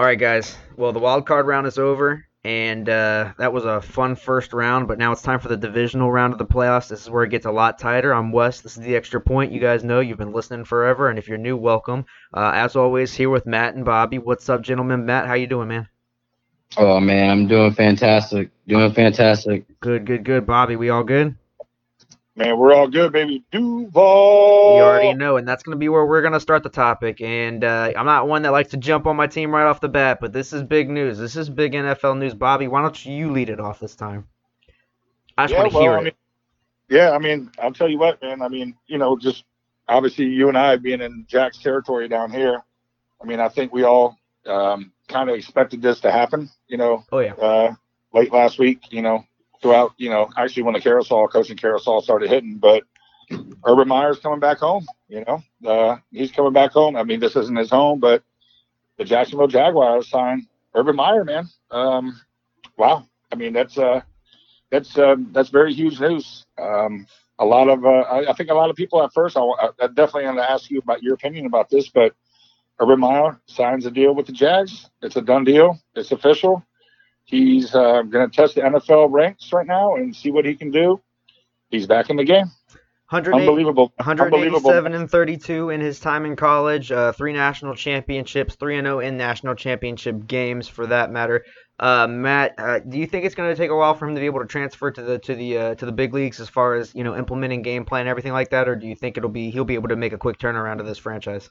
All right, guys. Well, the wild card round is over, and uh, that was a fun first round. But now it's time for the divisional round of the playoffs. This is where it gets a lot tighter. I'm Wes. This is the extra point. You guys know you've been listening forever, and if you're new, welcome. Uh, as always, here with Matt and Bobby. What's up, gentlemen? Matt, how you doing, man? Oh man, I'm doing fantastic. Doing fantastic. Good, good, good. Bobby, we all good? Man, we're all good, baby. Duval. You already know, and that's going to be where we're going to start the topic. And uh, I'm not one that likes to jump on my team right off the bat, but this is big news. This is big NFL news. Bobby, why don't you lead it off this time? I just Yeah, want to well, hear I it. mean, yeah, I mean, I'll tell you what, man. I mean, you know, just obviously you and I being in Jack's territory down here. I mean, I think we all um, kind of expected this to happen. You know, oh yeah, uh, late last week. You know, throughout. You know, actually when the carousel coaching carousel started hitting, but Urban Meyer's coming back home. You know, uh, he's coming back home. I mean, this isn't his home, but the Jacksonville Jaguars signed Urban Meyer, man. Um, wow. I mean, that's uh, that's uh, that's very huge news. Um, a lot of uh, I, I think a lot of people at first. I, I definitely going to ask you about your opinion about this, but Urban Meyer signs a deal with the Jags. It's a done deal. It's official. He's uh, going to test the NFL ranks right now and see what he can do. He's back in the game. 108 Unbelievable. 187 and 32 in his time in college, uh, three national championships, 3 and 0 in national championship games for that matter. Uh, Matt, uh, do you think it's going to take a while for him to be able to transfer to the to the uh, to the big leagues as far as you know implementing game plan and everything like that, or do you think it'll be he'll be able to make a quick turnaround to this franchise?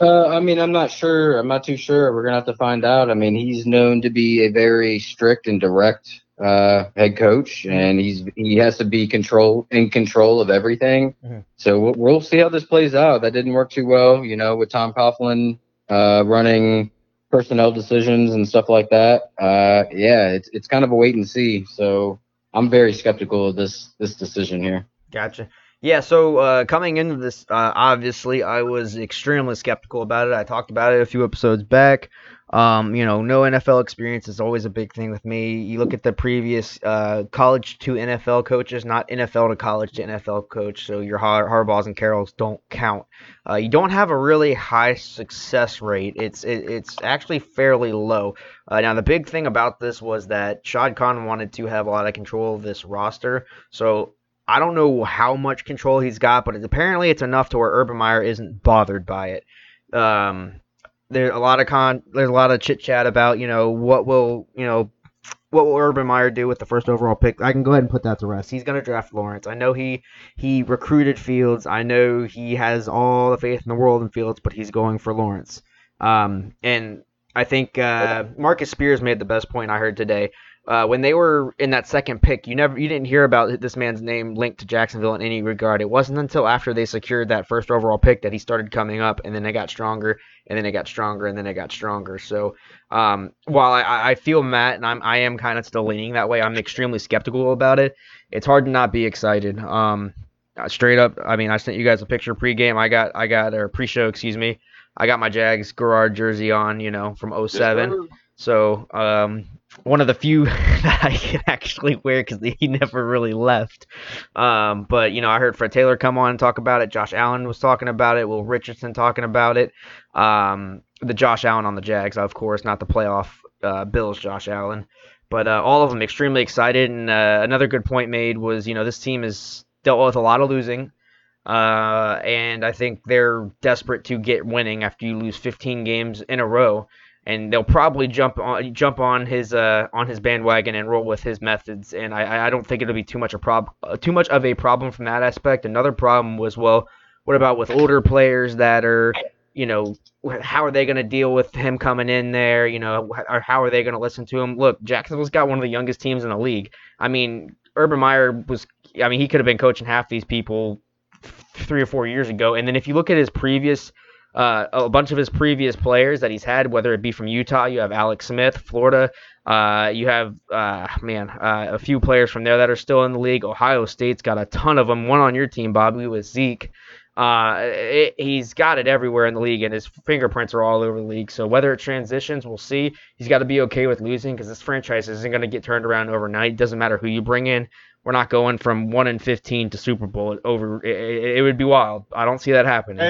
Uh, I mean, I'm not sure. I'm not too sure. We're gonna have to find out. I mean, he's known to be a very strict and direct uh, head coach, and he's he has to be control in control of everything. Mhm. So we'll, we'll see how this plays out. That didn't work too well, you know, with Tom Coughlin uh, running personnel decisions and stuff like that. Uh, yeah, it's it's kind of a wait and see. So I'm very skeptical of this this decision here. Gotcha. Yeah, so uh, coming into this, uh, obviously, I was extremely skeptical about it. I talked about it a few episodes back. Um, you know, no NFL experience is always a big thing with me. You look at the previous uh, college to NFL coaches, not NFL to college to NFL coach. So your Har- Harbaughs and Carrolls don't count. Uh, you don't have a really high success rate. It's it, it's actually fairly low. Uh, now the big thing about this was that Shad Khan wanted to have a lot of control of this roster. So I don't know how much control he's got, but it's, apparently it's enough to where Urban Meyer isn't bothered by it. Um, there's a lot of con, there's a lot of chit chat about you know what will you know what will Urban Meyer do with the first overall pick. I can go ahead and put that to rest. He's going to draft Lawrence. I know he he recruited Fields. I know he has all the faith in the world in Fields, but he's going for Lawrence. Um, and I think uh, Marcus Spears made the best point I heard today uh, when they were in that second pick, you never you didn't hear about this man's name linked to Jacksonville in any regard. It wasn't until after they secured that first overall pick that he started coming up, and then it got stronger, and then it got stronger, and then it got stronger. So um, while I, I feel Matt and I'm I am kind of still leaning that way, I'm extremely skeptical about it. It's hard to not be excited. Um, uh, straight up, I mean, I sent you guys a picture pregame. I got I got or pre-show, excuse me. I got my Jags Garrard jersey on, you know, from 07. So um, one of the few that I can actually wear because he never really left. Um, but you know, I heard Fred Taylor come on and talk about it. Josh Allen was talking about it. Will Richardson talking about it. Um, the Josh Allen on the Jags, of course, not the playoff uh, Bills Josh Allen. But uh, all of them extremely excited. And uh, another good point made was, you know, this team has dealt with a lot of losing. Uh, and I think they're desperate to get winning after you lose 15 games in a row and they'll probably jump on jump on his uh, on his bandwagon and roll with his methods. And I, I don't think it'll be too much a prob too much of a problem from that aspect. Another problem was well, what about with older players that are you know how are they going to deal with him coming in there? You know, or how are they going to listen to him? Look, Jacksonville's got one of the youngest teams in the league. I mean, Urban Meyer was. I mean, he could have been coaching half these people three or four years ago. And then if you look at his previous uh, a bunch of his previous players that he's had, whether it be from Utah, you have Alex Smith, Florida, uh, you have uh, man uh, a few players from there that are still in the league. Ohio State's got a ton of them. One on your team, Bobby, with Zeke. Uh, it, he's got it everywhere in the league, and his fingerprints are all over the league. So whether it transitions, we'll see. He's got to be okay with losing because this franchise isn't going to get turned around overnight. Doesn't matter who you bring in. We're not going from one and fifteen to Super Bowl over. It, it, it would be wild. I don't see that happening.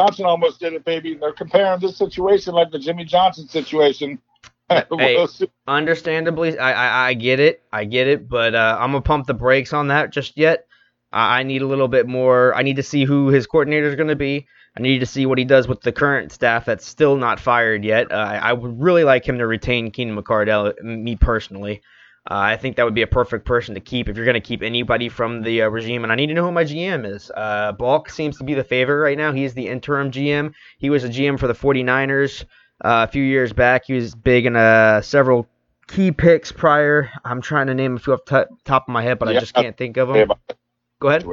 Johnson almost did it, baby. They're comparing this situation like the Jimmy Johnson situation. Hey, Understandably, I, I I get it, I get it, but uh, I'm gonna pump the brakes on that just yet. I, I need a little bit more. I need to see who his coordinator is gonna be. I need to see what he does with the current staff that's still not fired yet. Uh, I, I would really like him to retain Keenan McCardell, me personally. Uh, I think that would be a perfect person to keep if you're going to keep anybody from the uh, regime. And I need to know who my GM is. Uh, Baalke seems to be the favorite right now. He's the interim GM. He was a GM for the 49ers uh, a few years back. He was big in uh, several key picks prior. I'm trying to name a few off the top of my head, but I just can't think of them. Go ahead.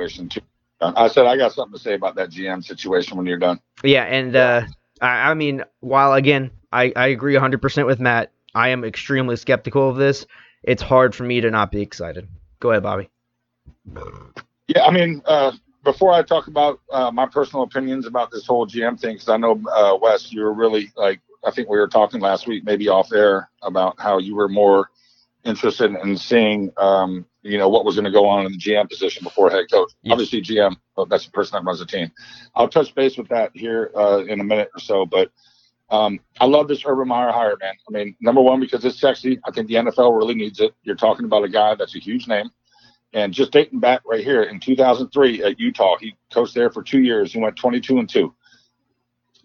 I said I got something to say about that GM situation when you're done. Yeah, and uh, I, I mean, while again, I, I agree 100% with Matt, I am extremely skeptical of this. It's hard for me to not be excited. Go ahead, Bobby. Yeah, I mean, uh, before I talk about uh, my personal opinions about this whole GM thing, because I know uh, Wes, you were really like, I think we were talking last week, maybe off air, about how you were more interested in seeing, um, you know, what was going to go on in the GM position before head coach. Yes. Obviously, GM, but that's the person that runs the team. I'll touch base with that here uh, in a minute or so, but. Um, I love this Urban Meyer hire, man. I mean, number one, because it's sexy. I think the NFL really needs it. You're talking about a guy that's a huge name. And just dating back right here in 2003 at Utah, he coached there for two years. He went 22 and two.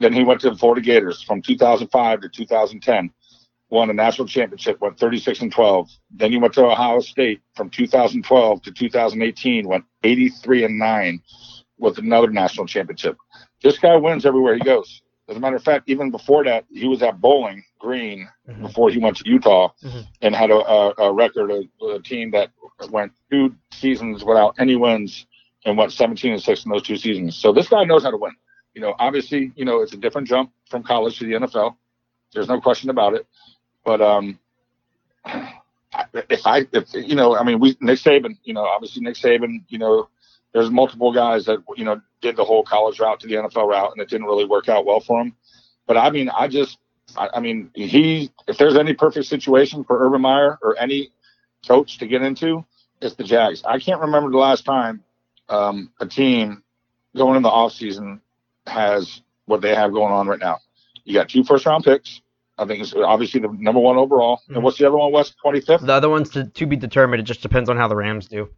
Then he went to the Florida Gators from 2005 to 2010, won a national championship, went 36 and 12. Then he went to Ohio State from 2012 to 2018, went 83 and nine with another national championship. This guy wins everywhere he goes. As a matter of fact, even before that, he was at Bowling Green Mhm. before he went to Utah Mhm. and had a, a, a record of a team that went two seasons without any wins and went 17 and 6 in those two seasons. So this guy knows how to win. You know, obviously, you know, it's a different jump from college to the NFL. There's no question about it. But um if I if you know, I mean we Nick Saban, you know, obviously Nick Saban, you know, there's multiple guys that you know did the whole college route to the NFL route and it didn't really work out well for him. But I mean, I just I, I mean, he if there's any perfect situation for Urban Meyer or any coach to get into, it's the Jags. I can't remember the last time um, a team going in the offseason has what they have going on right now. You got two first round picks. I think it's obviously the number one overall. Mhm. And what's the other one? West twenty fifth. The other one's to, to be determined. It just depends on how the Rams do.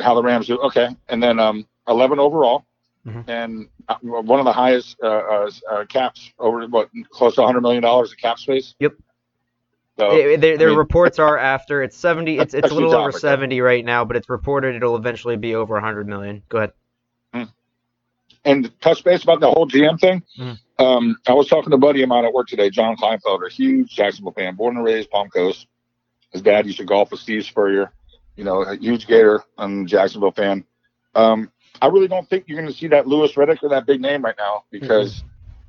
How the Rams do. Okay, and then um, eleven overall, Mhm. and uh, one of the highest uh, uh, uh, caps over what close to hundred million dollars of cap space. Yep. So Eh, their their I mean- reports are after it's 70. It's it's a little over job, right 70 right now, but it's reported it'll eventually be over 100 million. Go ahead. and touch base about the whole GM thing. Mhm. Um, I was talking to a buddy of mine at work today, John Kleinfelder, huge Jacksonville fan, born and raised Palm Coast. His dad used to golf with Steve Spurrier, you know, a huge Gator and Jacksonville fan. Um, I really don't think you're going to see that Louis Riddick or that big name right now because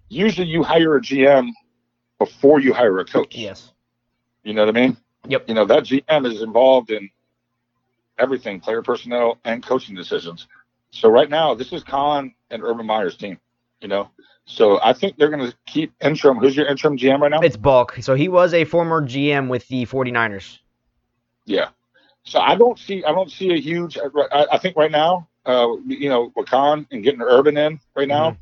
usually you hire a GM before you hire a coach. Yes. You know what I mean? Yep. You know, that GM is involved in everything, player personnel and coaching decisions. So right now, this is Khan and Urban Meyer's team, you know. So I think they're going to keep interim. Who's your interim GM right now? It's Baalke. So he was a former GM with the 49ers. Yeah. So I don't see I don't see a huge. I, I think right now, uh, you know, with Khan and getting Urban in right now,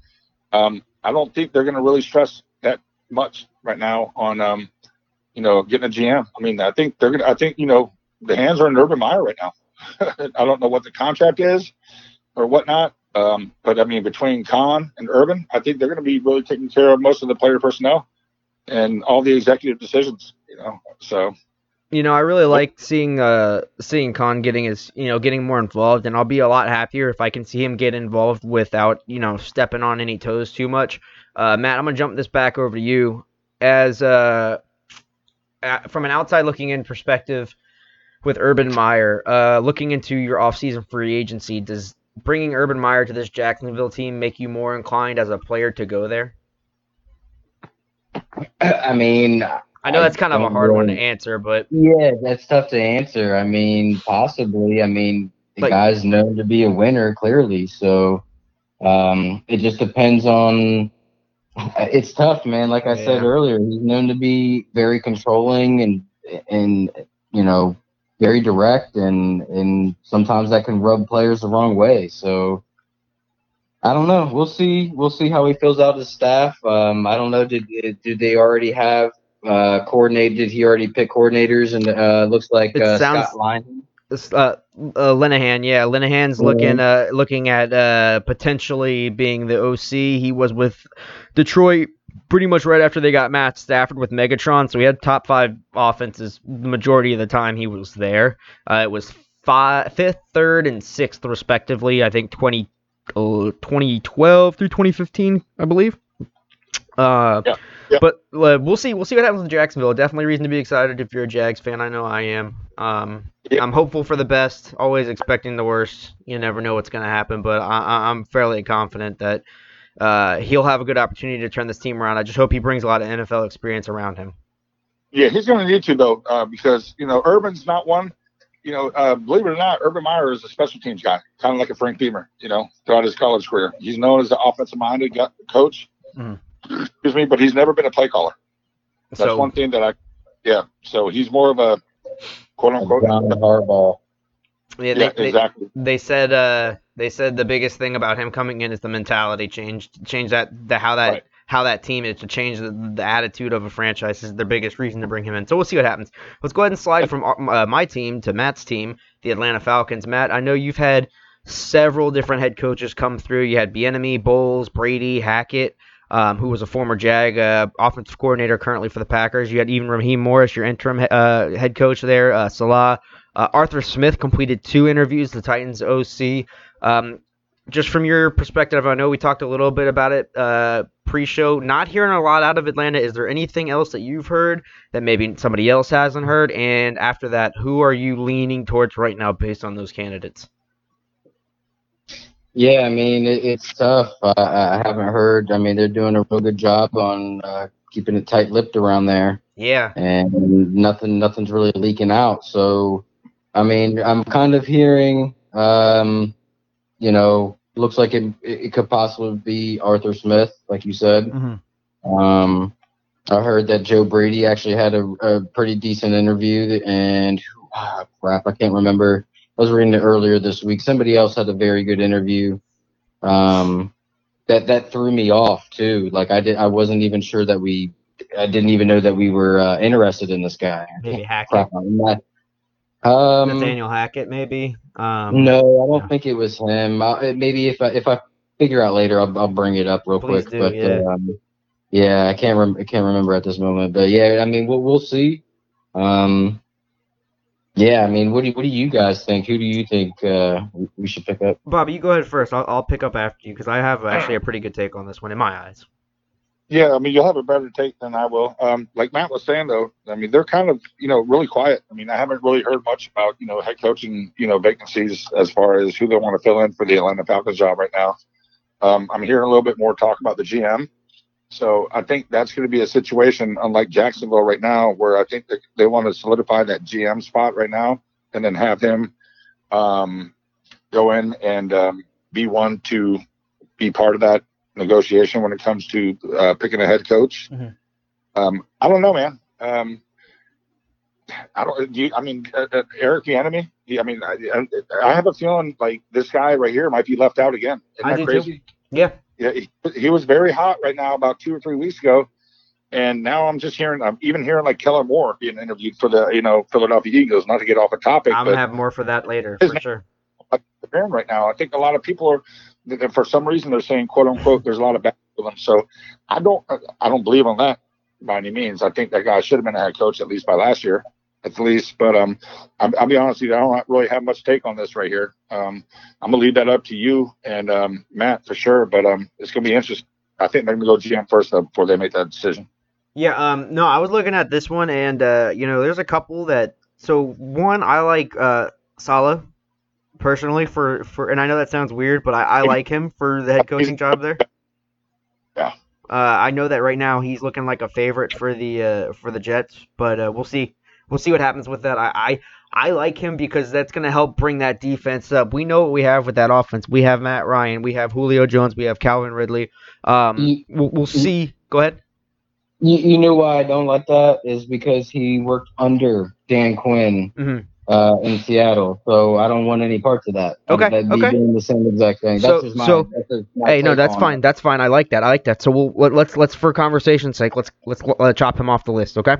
um, I don't think they're going to really stress that much right now on, um, you know, getting a GM. I mean, I think they're going to. I think you know the hands are in Urban Meyer right now. I don't know what the contract is or whatnot. Um, but I mean, between Khan and Urban, I think they're going to be really taking care of most of the player personnel and all the executive decisions. You know, so You know, I really like seeing uh seeing Khan getting his you know getting more involved, and I'll be a lot happier if I can see him get involved without you know stepping on any toes too much. Uh, Matt, I'm gonna jump this back over to you as uh uh, from an outside looking in perspective with Urban Meyer, uh, looking into your offseason free agency, does bringing Urban Meyer to this Jacksonville team make you more inclined as a player to go there? I mean, I know that's kind of a hard one to answer, but Yeah, that's tough to answer. I mean, possibly. I mean, the Like- guy's known to be a winner, clearly. So um, it just depends on. It's tough, man. Like I said earlier, he's known to be very controlling and and you know very direct, and and sometimes that can rub players the wrong way. So I don't know. We'll see. We'll see how he fills out his staff. Um, I don't know. Did did they already have uh, coordinated? Did he already pick coordinators? And uh, looks like It uh, sounds- Scott Line. This, Uh, uh, Linehan, yeah, Linehan's looking uh looking at uh potentially being the OC. He was with Detroit pretty much right after they got Matt Stafford with Megatron, so he had top five offenses the majority of the time he was there. Uh, it was five, fifth, third, and sixth respectively. I think 20, uh, 2012 through 2015, I believe. Uh, Yeah, yeah. But uh, we'll see. We'll see what happens in Jacksonville. Definitely reason to be excited if you're a Jags fan. I know I am. Um, Yeah. I'm hopeful for the best. Always expecting the worst. You never know what's going to happen, but I, I, I'm fairly confident that uh, he'll have a good opportunity to turn this team around. I just hope he brings a lot of NFL experience around him. Yeah, he's going to need to though, uh, because you know Urban's not one. You know, uh, believe it or not, Urban Meyer is a special teams guy, kind of like a Frank Beamer. You know, throughout his college career, he's known as the offensive-minded coach. Mhm. Excuse me, but he's never been a play caller. That's so one thing that I, yeah. So he's more of a quote unquote. John Harbaugh. yeah, they, Yeah, they, exactly. they said uh, they said the biggest thing about him coming in is the mentality change. Change that the how that Right. how that team is to change the, the attitude of a franchise is their biggest reason to bring him in. So we'll see what happens. Let's go ahead and slide from uh, my team to Matt's team, the Atlanta Falcons. Matt, I know you've had several different head coaches come through. You had Bieniemy, Bowles, Brady, Hackett. Um, who was a former Jag uh, offensive coordinator currently for the Packers? You had even Raheem Morris, your interim uh, head coach there. Uh, Saleh, uh, Arthur Smith completed two interviews. The Titans OC. Um, just from your perspective, I know we talked a little bit about it uh, pre-show. Not hearing a lot out of Atlanta. Is there anything else that you've heard that maybe somebody else hasn't heard? And after that, who are you leaning towards right now based on those candidates? Yeah, I mean it, it's tough. I, I haven't heard. I mean they're doing a real good job on uh, keeping it tight-lipped around there, Yeah, and nothing nothing's really leaking out. So, I mean, I'm kind of hearing, um, you know, looks like it it could possibly be Arthur Smith, like you said. Mm-hmm. Um, I heard that Joe Brady actually had a, a pretty decent interview, and ah, crap, I can't remember. I was reading it earlier this week. Somebody else had a very good interview. Um, that that threw me off too. Like I did, I wasn't even sure that we. I didn't even know that we were uh, interested in this guy. maybe Hackett, Crap, I'm not- Um, Nathaniel Hackett, maybe. Um, no, I don't yeah. think it was him. i maybe if I if I figure out later, I'll, I'll bring it up real Please quick. do, but yeah. um, yeah, I can't rem- I can't remember at this moment. But yeah, I mean, we'll we'll see. Um, yeah, I mean, what do what do you guys think? Who do you think uh, we- we should pick up? Bobby, you go ahead first. I'll, I'll pick up after you because I have actually a pretty good take on this one in my eyes. Yeah, I mean, you'll have a better take than I will. Um, like Matt was saying, though, I mean, they're kind of, you know, really quiet. I mean, I haven't really heard much about, you know, head coaching, you know, vacancies as far as who they want to fill in for the Atlanta Falcons job right now. Um, I'm hearing a little bit more talk about the GM. So I think that's going to be a situation, unlike Jacksonville right now, where I think they want to solidify that GM spot right now and then have him um, go in and um, be one to be part of that negotiation when it comes to uh, picking a head coach. Mhm. Um, I don't know, man. Um, I don't. Do you, I mean, uh, uh, Eric Bieniemy. He, I mean, I, I- have a feeling like this guy right here might be left out again. Isn't I that do too. crazy? Yeah, Yeah, he, he was very hot right now about two or three weeks ago, and now I'm just hearing. I'm even hearing like Kellen Moore being interviewed for the you know Philadelphia Eagles. Not to get off the topic, I'm but gonna have more for that later for sure. right now. I think a lot of people are, for some reason, they're saying "quote unquote." There's a lot of bad with him. So I don't, I don't believe on that by any means. I think that guy should have been a head coach at least by last year, at least. But um, I'm, I'll be honest with you, I don't really have much take on this right here. Um, I'm gonna leave that up to you and um, Matt for sure. But um, it's gonna be interesting. I think they're gonna go GM first though before they make that decision. Yeah, um, no, I was looking at this one, and uh, you know, there's a couple that. So one, I like uh, Saleh personally for for, and I know that sounds weird, but I, I like him for the head coaching job there. Yeah. Uh, I know that right now he's looking like a favorite for the uh, for the Jets, but uh, we'll see. We'll see what happens with that. I, I I like him because that's going to help bring that defense up. We know what we have with that offense. We have Matt Ryan, we have Julio Jones, we have Calvin Ridley. Um, we'll, we'll see. Go ahead. You, you know why I don't like that is because he worked under Dan Quinn Mhm. uh, in Seattle. So I don't want any parts of that. Okay, be okay. doing the same exact thing. So- That's my, so- that's Hey, no, that's fine. it. That's fine. I like that. I like that. So we'll let, let's let's for conversation's sake, let's let's uh, chop him off the list. Okay.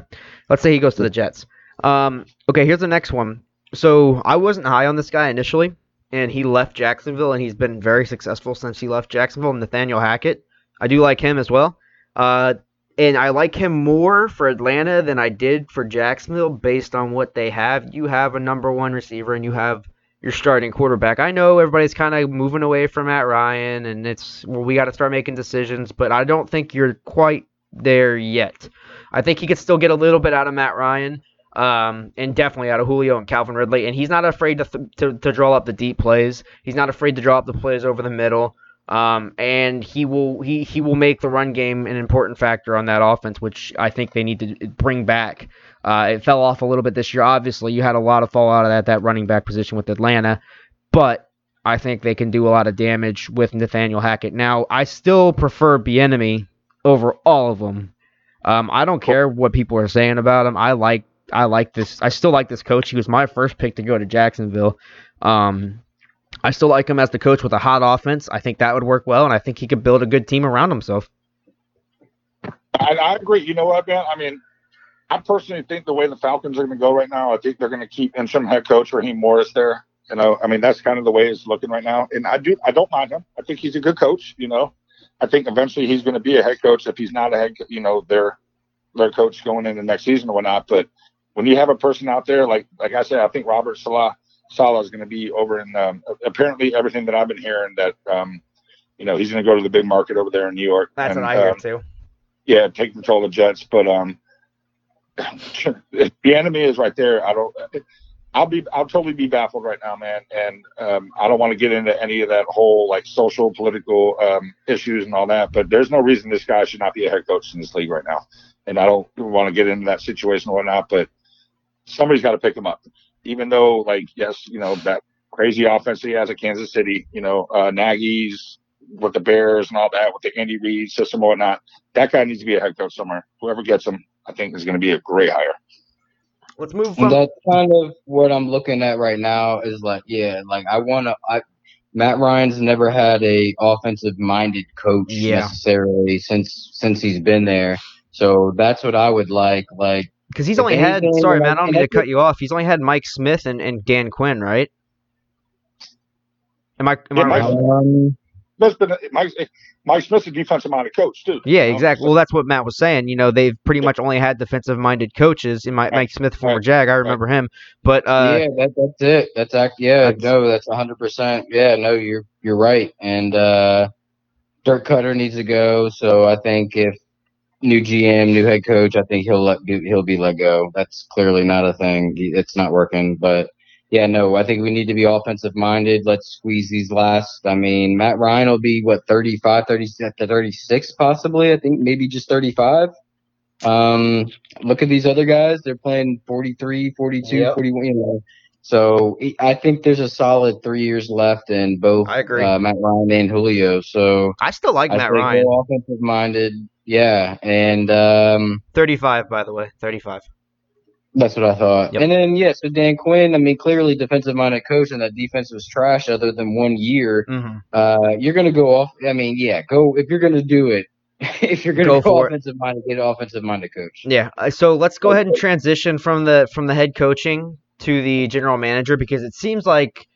Let's say he goes to the Jets. Um. Okay. Here's the next one. So I wasn't high on this guy initially, and he left Jacksonville, and he's been very successful since he left Jacksonville. Nathaniel Hackett. I do like him as well. Uh. And I like him more for Atlanta than I did for Jacksonville based on what they have. You have a number one receiver and you have your starting quarterback. I know everybody's kind of moving away from Matt Ryan, and it's well, we got to start making decisions, but I don't think you're quite there yet. I think he could still get a little bit out of Matt Ryan, um, and definitely out of Julio and Calvin Ridley. And he's not afraid to, th- to to draw up the deep plays. He's not afraid to draw up the plays over the middle. Um, and he will he he will make the run game an important factor on that offense, which I think they need to bring back. Uh, it fell off a little bit this year. Obviously, you had a lot of fallout of that that running back position with Atlanta, but I think they can do a lot of damage with Nathaniel Hackett. Now, I still prefer Bieniemy over all of them. Um, I don't care what people are saying about him. I like I like this. I still like this coach. He was my first pick to go to Jacksonville. Um, I still like him as the coach with a hot offense. I think that would work well, and I think he could build a good team around himself. I, I agree. You know what, man? I mean, I personally think the way the Falcons are going to go right now, I think they're going to keep interim head coach Raheem Morris there. You know, I mean, that's kind of the way it's looking right now. And I do, I don't mind him. I think he's a good coach. You know, I think eventually he's going to be a head coach if he's not a head, you know, their their coach going into next season or whatnot. But when you have a person out there like, like I said, I think Robert Saleh Saleh is going to be over in. Um, apparently, everything that I've been hearing that, um, you know, he's going to go to the big market over there in New York. That's and, what I hear um, too. yeah, take control of the Jets. But um, the enemy is right there. I don't. I'll be. I'll totally be baffled right now, man. And um, I don't want to get into any of that whole like social, political um, issues and all that. But there's no reason this guy should not be a head coach in this league right now. And I don't want to get into that situation or whatnot. But somebody's got to pick him up. Even though, like, yes, you know that crazy offense he has at Kansas City. You know, uh, Nagy's with the Bears and all that with the Andy Reid system and whatnot. That guy needs to be a head coach somewhere. Whoever gets him, I think, is going to be a great hire. Let's move And from. that's kind of what I'm looking at right now. Is like, yeah, like I want to. I Matt Ryan's never had a offensive minded coach Yeah. necessarily since since he's been there. So that's what I would like. Like, Because he's If only had, sorry, like, man, I don't mean to cut you off. He's only had Mike Smith and, and Dan Quinn, right? Am I? Am yeah, I Mike, um, Smith's been Mike, Mike Smith's a defensive minded coach too. Yeah, You know? exactly. Well, that's what Matt was saying. You know, they've pretty much only had defensive-minded coaches. In Mike, Right. Mike Smith, former Right. Jag, I remember him. But uh, yeah, that, that's it. That's act. Yeah, That's- no, that's hundred percent. Yeah, no, you're you're right. And uh, Dirk Koetter needs to go. So I think if new GM, new head coach, I think he'll let he'll be let go. That's clearly not a thing. It's not working. But yeah, no, I think we need to be offensive minded. Let's squeeze these last. I mean, Matt Ryan will be what 35, 30 to 36 possibly. I think maybe just 35. Um, look at these other guys. They're playing 43, 42, Yep. 41, you know. So I think there's a solid three years left in both I agree. Uh, Matt Ryan and Julio. So I still like I Matt think Ryan. offensive minded. Yeah, and um, 35, by the way, 35. that's what I thought. Yep. And then yeah, so Dan Quinn. I mean, clearly defensive minded coach, and that defense was trash other than one year. hmm Uh, you're gonna go off. I mean, yeah, go if you're gonna do it. if you're gonna Go go, it. offensive minded, get offensive minded coach. Yeah. uh, So let's go ahead and transition from the from the head coaching to the general manager because it seems like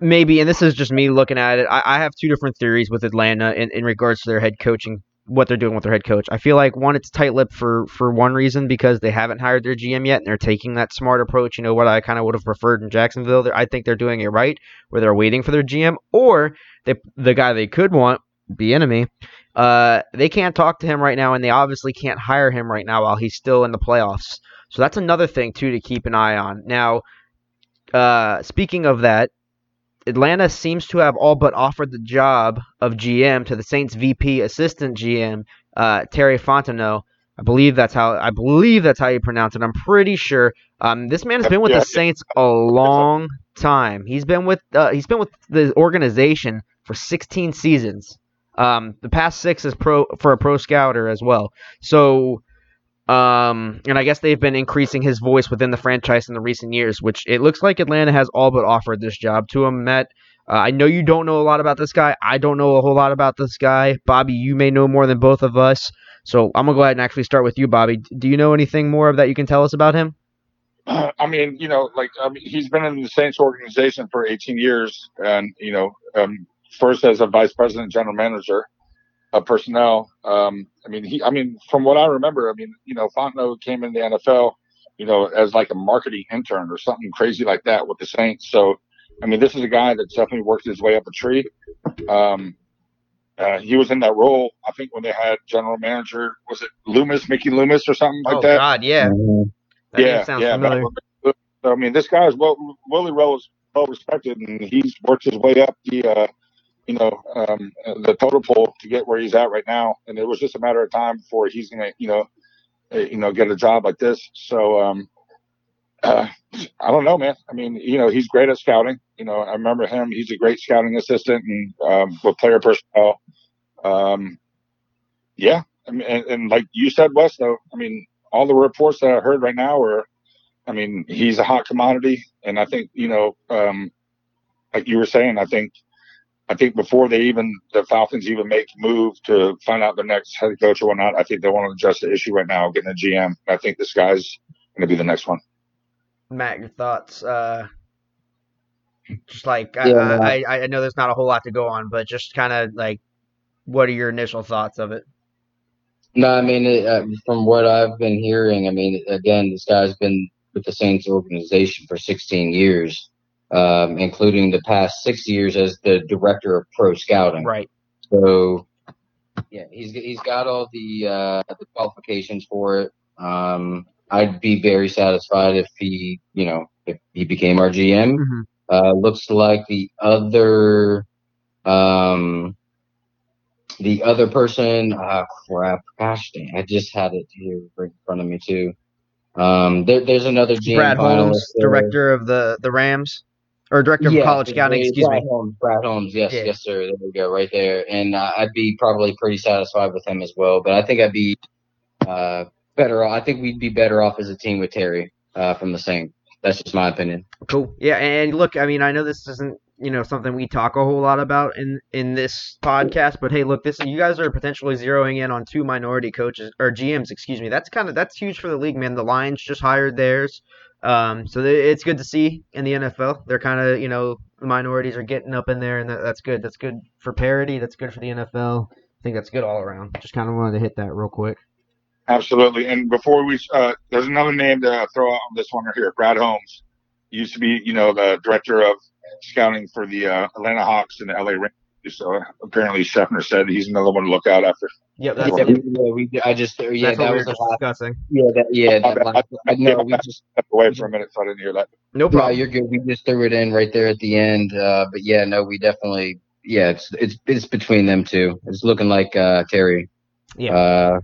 maybe, and this is just me looking at it. I, I have two different theories with Atlanta in, in regards to their head coaching, what they're doing with their head coach. I feel like one, it's tight-lipped for for one reason because they haven't hired their GM yet, and they're taking that smart approach. You know what I kind of would have preferred in Jacksonville. I think they're doing it right, where they're waiting for their GM, or they the guy they could want, Bieniemy. Uh, they can't talk to him right now, and they obviously can't hire him right now while he's still in the playoffs. So that's another thing too to keep an eye on. Now, uh, speaking of that, Atlanta seems to have all but offered the job of GM to the Saints VP assistant GM uh, Terry Fontenot. I believe that's how I believe that's how you pronounce it. I'm pretty sure. Um, this man has been with the Saints a long time. He's been with uh, he's been with the organization for 16 seasons. Um, the past six is pro for a pro scouter as well. So Um, and I guess they've been increasing his voice within the franchise in the recent years, which it looks like Atlanta has all but offered this job to him. Matt, uh, I know you don't know a lot about this guy. I don't know a whole lot about this guy. Bobby, you may know more than both of us. So I'm gonna go ahead and actually start with you, Bobby. Do you know anything more of that you can tell us about him? I mean, you know, like he's been in the Saints organization for 18 years, and you know, um, first as a vice president, general manager of personnel. Um, I mean, he, I mean, from what I remember, I mean, you know, Fontenot came in the NFL, you know, as like a marketing intern or something crazy like that with the Saints. So, I mean, this is a guy that's definitely worked his way up a tree. Um, uh, he was in that role, I think, when they had general manager, was it Loomis, Mickey Loomis, or something like oh that? God, yeah. Mhm. That yeah, sounds yeah. familiar. But, so, I mean, this guy is well, really well, well respected, and he's worked his way up the, uh, you know, um, the total pull to get where he's at right now. And it was just a matter of time before he's gonna, you know, uh, you know, get a job like this. So, um, uh, I don't know, man. I mean, you know, he's great at scouting. You know, I remember him. He's a great scouting assistant and um, with player personnel. Um, yeah, I mean, and, and like you said, Wes, though, I mean, all the reports that I heard right now are, I mean, he's a hot commodity, and I think you know, um, like you were saying, I think, I think before they even the Falcons even make move to find out the next head coach or whatnot, I think they want to address the issue right now, getting a GM. I think this guy's going to be the next one. Matt, your thoughts? Uh, just like Yeah. I, I, I know there's not a whole lot to go on, but just kind of like, what are your initial thoughts of it? No, I mean, it, uh, from what I've been hearing, I mean, again, this guy's been with the Saints organization for 16 years, um, including the past six years as the director of pro scouting. Right. So, yeah, he's he's got all the uh, the qualifications for it. Um, I'd be very satisfied if he, you know, if he became our GM. Mhm. Uh, looks like the other, um, the other person. Uh, crap, gosh dang! I just had it here right in front of me too. Um, there, there's another GM Brad Holmes, director of the the Rams, or director of Yeah, college scouting. Brad Excuse me. Holmes, Brad Holmes, yes, Yeah. yes, sir. There we go, right there. And uh, I'd be probably pretty satisfied with him as well. But I think I'd be uh, better. I think we'd be better off as a team with Terry uh, from the same. That's just my opinion. Cool. Yeah, and look, I mean, I know this isn't you know something we talk a whole lot about in in this podcast, but hey, look, this you guys are potentially zeroing in on two minority coaches or GMs, excuse me. That's kind of that's huge for the league, man. The Lions just hired theirs. Um, so it's good to see in the NFL. They're kind of, you know, the minorities are getting up in there, and that, that's good. That's good for parity. That's good for the NFL. I think that's good all around. Just kind of wanted to hit that real quick. Absolutely. And before we, uh, there's another name to throw out on this one right here. Brad Holmes He used to be, you know, the director of scouting for the uh, Atlanta Hawks and the LA Rangers. So apparently, Schefter said he's another one to look out after. Yep, that's, Yeah, it. we, yeah, we, I just, yeah, that's what that we was were the just last, discussing. yeah, that, yeah, that I- last, I, no, we just, Step away for a minute, so I didn't hear that. No no, problem. you're good. We just threw it in right there at the end. Uh, but yeah, no, we definitely, yeah, it's, it's, it's between them two. It's looking like, uh, Terry, Yeah. uh,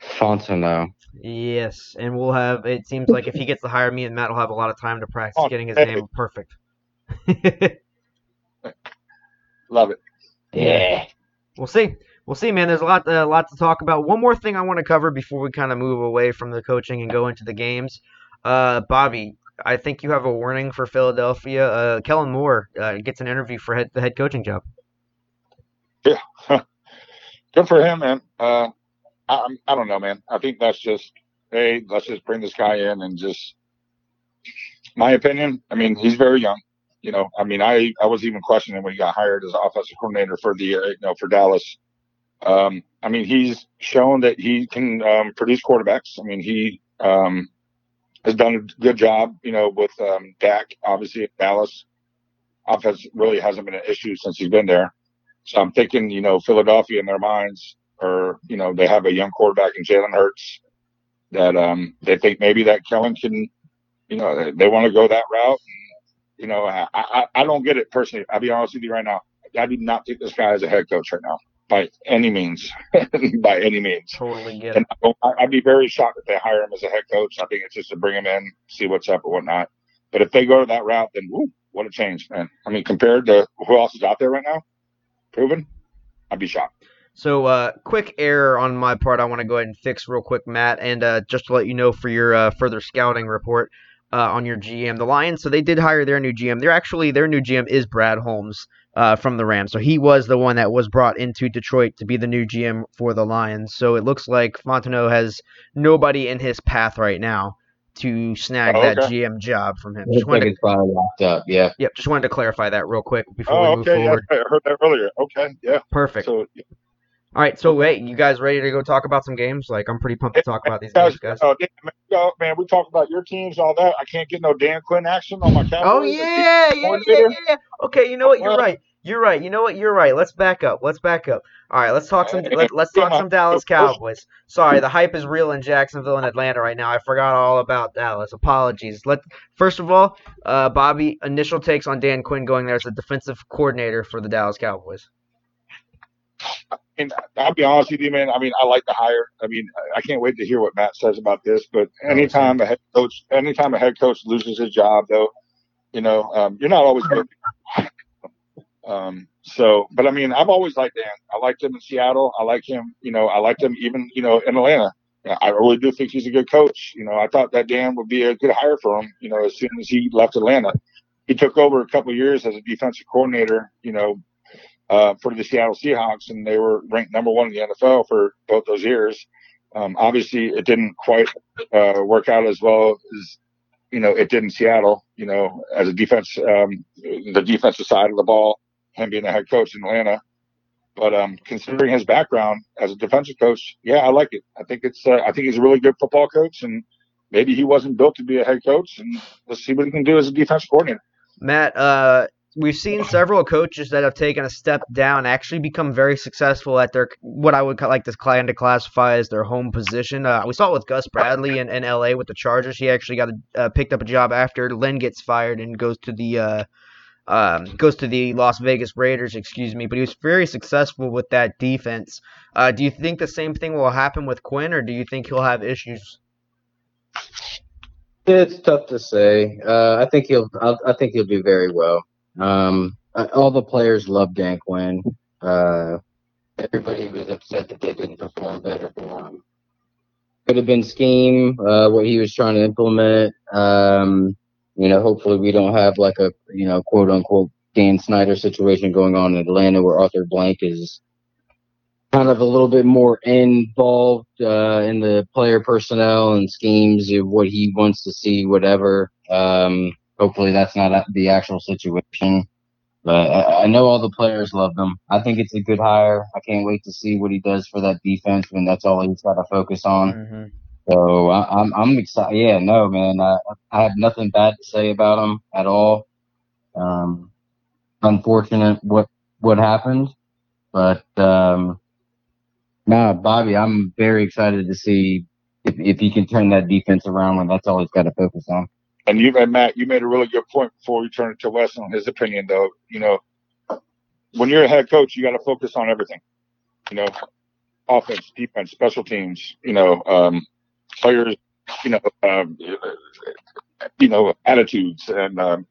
Fontenot. Yes, and we'll have. It seems like if he gets to hire me and Matt will have a lot of time to practice Oh, getting his hey. name perfect. Love it. Yeah. we'll see. We'll see, man. There's a lot, a lot to talk about. One more thing I want to cover before we kind of move away from the coaching and go into the games. Uh, Bobby, I think you have a warning for Philadelphia. Uh, Kellen Moore uh, gets an interview for head, the head coaching job. Yeah, Good for him, man. Uh, I, I'm- don't know, man. I think that's just, hey, let's just bring this guy in and just, my opinion. I mean, he's very young. You know, I mean, I, I was even questioning when he got hired as offensive coordinator for the, uh, you know, for Dallas. Um, I mean, he's shown that he can um, produce quarterbacks. I mean, he um, has done a good job, you know, with um, Dak, obviously, at Dallas. Offense really hasn't been an issue since he's been there. So I'm thinking, you know, Philadelphia in their minds, or you know, they have a young quarterback in Jalen Hurts that um they think maybe that Kellen can, you know, they, they want to go that route. You know, I, I I don't get it personally. I'll be honest with you right now. I do not think this guy is a head coach right now by any means, by any means. Totally get it. And it. I, I'd be very shocked if they hire him as a head coach. I think it's just to bring him in, see what's up and whatnot. But if they go to that route, then woo, what a change, man. I mean, compared to who else is out there right now, proven, I'd be shocked. So, uh, quick error on my part. I want to go ahead and fix real quick, Matt, and uh, just to let you know for your uh, further scouting report uh, on your GM, the Lions. So they did hire their new GM. They're actually their new GM is Brad Holmes uh, from the Rams. So he was the one that was brought into Detroit to be the new GM for the Lions. So it looks like Fontenot has nobody in his path right now to snag Oh, that. GM job from him. Just wanted to, it's locked up. Yeah. yep, just wanted to clarify that real quick before Oh, we move okay. Yeah, forward. I heard that earlier. Okay, yeah. Perfect. So, All right, so wait, you guys ready to go talk about some games? Like I'm pretty pumped to talk about these games, guys, guys. oh, damn, man, we talked about your teams, all that. I can't get no Dan Quinn action on my Cowboys. Oh yeah, yeah, yeah, yeah, yeah. Okay, you know what? You're right. You're right. You know what? You're right. Let's back up. Let's back up. All right, let's talk some. Let, let's talk some. Dallas Cowboys. Sorry, the hype is real in Jacksonville and Atlanta right now. I forgot all about Dallas. Apologies. Let first of all, uh, Bobby, initial takes on Dan Quinn going there as the defensive coordinator for the Dallas Cowboys. And I'll be honest with you, man. I mean, I like the hire. I mean, I- can't wait to hear what Matt says about this. But anytime a head coach, anytime a head coach loses his job, though, you know, um, you're not always good. Um, so, but I mean, I've always liked Dan. I liked him in Seattle. I like him. You know, I liked him even, you know, in Atlanta. I really do think he's a good coach. You know, I thought that Dan would be a good hire for him. You know, as soon as he left Atlanta, he took over a couple of years as a defensive coordinator. You know, uh, for the Seattle Seahawks, and they were ranked number one in the NFL for both those years. Um, obviously, it didn't quite uh, work out as well as you know it did in Seattle. You know, as a defense, um, the defensive side of the ball, him being the head coach in Atlanta. But um, considering his background as a defensive coach, yeah, I like it. I think it's uh, I think he's a really good football coach, and maybe he wasn't built to be a head coach. And let's see what he can do as a defensive coordinator. Matt, uh, we've seen several coaches that have taken a step down actually become very successful at their what I would like to kind of classify as their home position. Uh, we saw it with Gus Bradley in, in L.A. with the Chargers. He actually got a, uh, picked up a job after Lynn gets fired and goes to the uh, um, goes to the Las Vegas Raiders. Excuse me, but he was very successful with that defense. Uh, do you think the same thing will happen with Quinn, or do you think he'll have issues? It's tough to say. Uh, I think he'll. I, I think he'll do very well. Um, uh, all the players love Dan Quinn. Uh, everybody was upset that they didn't perform better for him. Could have been scheme, uh, what he was trying to implement. Um, you know, hopefully we don't have like a you know quote unquote Dan Snyder situation going on in Atlanta where Arthur Blank is kind of a little bit more involved uh, in the player personnel and schemes of what he wants to see, whatever. Um, hopefully, that's not the actual situation. But I, I know all the players love him. I think it's a good hire. I can't wait to see what he does for that defense when that's all he's got to focus on. Mm-hmm. So I, I'm I'm excited. Yeah, no, man, I I have nothing bad to say about him at all. Um, unfortunate what what happened, but um, nah, Bobby, I'm very excited to see if if he can turn that defense around when that's all he's got to focus on. And you and Matt, you made a really good point before we turn it to Wes on his opinion, though. You know, when you're a head coach, you got to focus on everything. You know, offense, defense, special teams. You know, um, players. You know, um, you know, attitudes and um,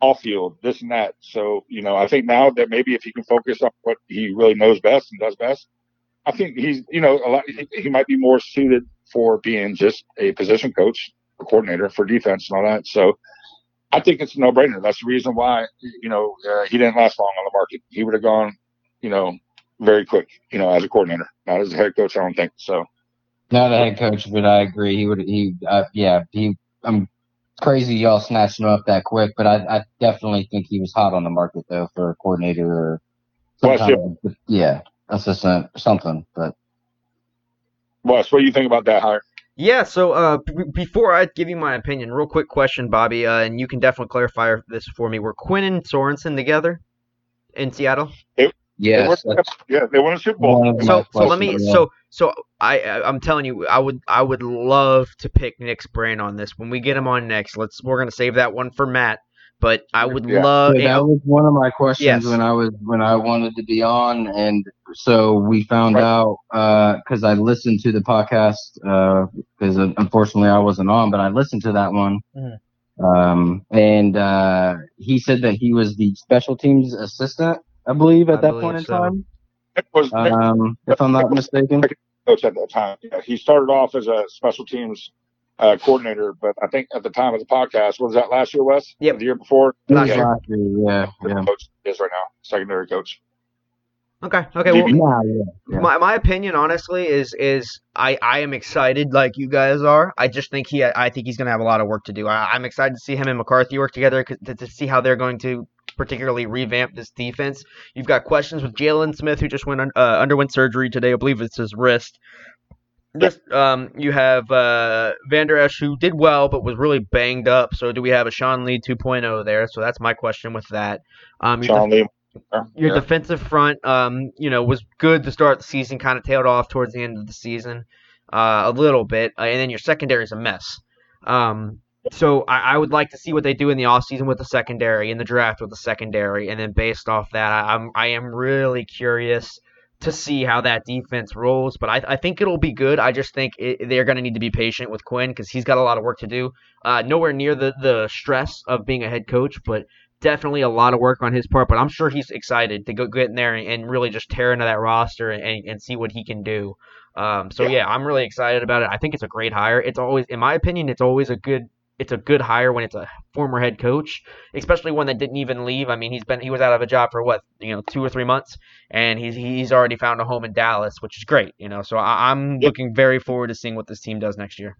off field, this and that. So, you know, I think now that maybe if he can focus on what he really knows best and does best, I think he's, you know, a lot. He might be more suited for being just a position coach coordinator for defense and all that. So I think it's a no brainer. That's the reason why, you know, uh, he didn't last long on the market. He would have gone, you know, very quick, you know, as a coordinator, not as a head coach. I don't think so. Not a head coach, but I agree. He would. He. Uh, yeah. He. I'm crazy y'all snatched him up that quick, but I, I definitely think he was hot on the market though for a coordinator or some Well, yeah assistant something. But Wes, what do you think about that hire? Yeah, so uh, b- before I give you my opinion, real quick question, Bobby, uh, and you can definitely clarify this for me. Were Quinn and Sorensen together in Seattle? They yes, won- that's yeah, they won a Super Bowl. one of my So, so let me, so, so I, I, I'm telling you, I would, I would love to pick Nick's brain on this when we get him on next. Let's, we're gonna save that one for Matt, but I would Yeah. love. So you that was one of my questions Yes. when I was when I wanted to be on, and so we found Right. out because I listened to the podcast because unfortunately I wasn't on, but I listened to that one, Mhm. um, and uh, he said that he was the special teams assistant, I believe, at I that believe point in so. time. Nick was um, if I'm not mistaken. coach at that time. Yeah, he started off as a special teams uh, coordinator, but I think at the time of the podcast, what was that last year, Wes? Yep. The year before? It was Last year. last year, yeah, yeah. Coach is right now, secondary coach. Okay. Okay. Well, Yeah, yeah. Yeah. my my opinion, honestly, is is I I am excited like you guys are. I just think he I think he's gonna have a lot of work to do. I, I'm excited to see him and McCarthy work together 'cause- to, to see how they're going to particularly revamp this defense. You've got questions with Jaylon Smith, who just went un- uh, underwent surgery today. I believe it's his wrist. Just um, you have uh, Van Der Esch, who did well but was really banged up. So do we have a Sean Lee 2.0 there? So that's my question with that. Um, your Sean Lee. your defensive front, um, you know, was good to start the season, kind of tailed off towards the end of the season, uh, a little bit, uh, and then your secondary is a mess. Um, so I, I would like to see what they do in the offseason with the secondary, in the draft with the secondary, and then based off that, I, I'm I am really curious to see how that defense rolls. But I, I think it'll be good. I just think it, they're going to need to be patient with Quinn because he's got a lot of work to do. Uh, nowhere near the the stress of being a head coach, but definitely a lot of work on his part, but I'm sure he's excited to go get in there and, and really just tear into that roster and, and see what he can do. Um, so Yeah. yeah, I'm really excited about it. I think it's a great hire. It's always, in my opinion, it's always a good. It's a good hire when it's a former head coach, especially one that didn't even leave. I mean, he's been he was out of a job for what you know two or three months, and he's he's already found a home in Dallas, which is great. You know, so I, I'm Yep. looking very forward to seeing what this team does next year.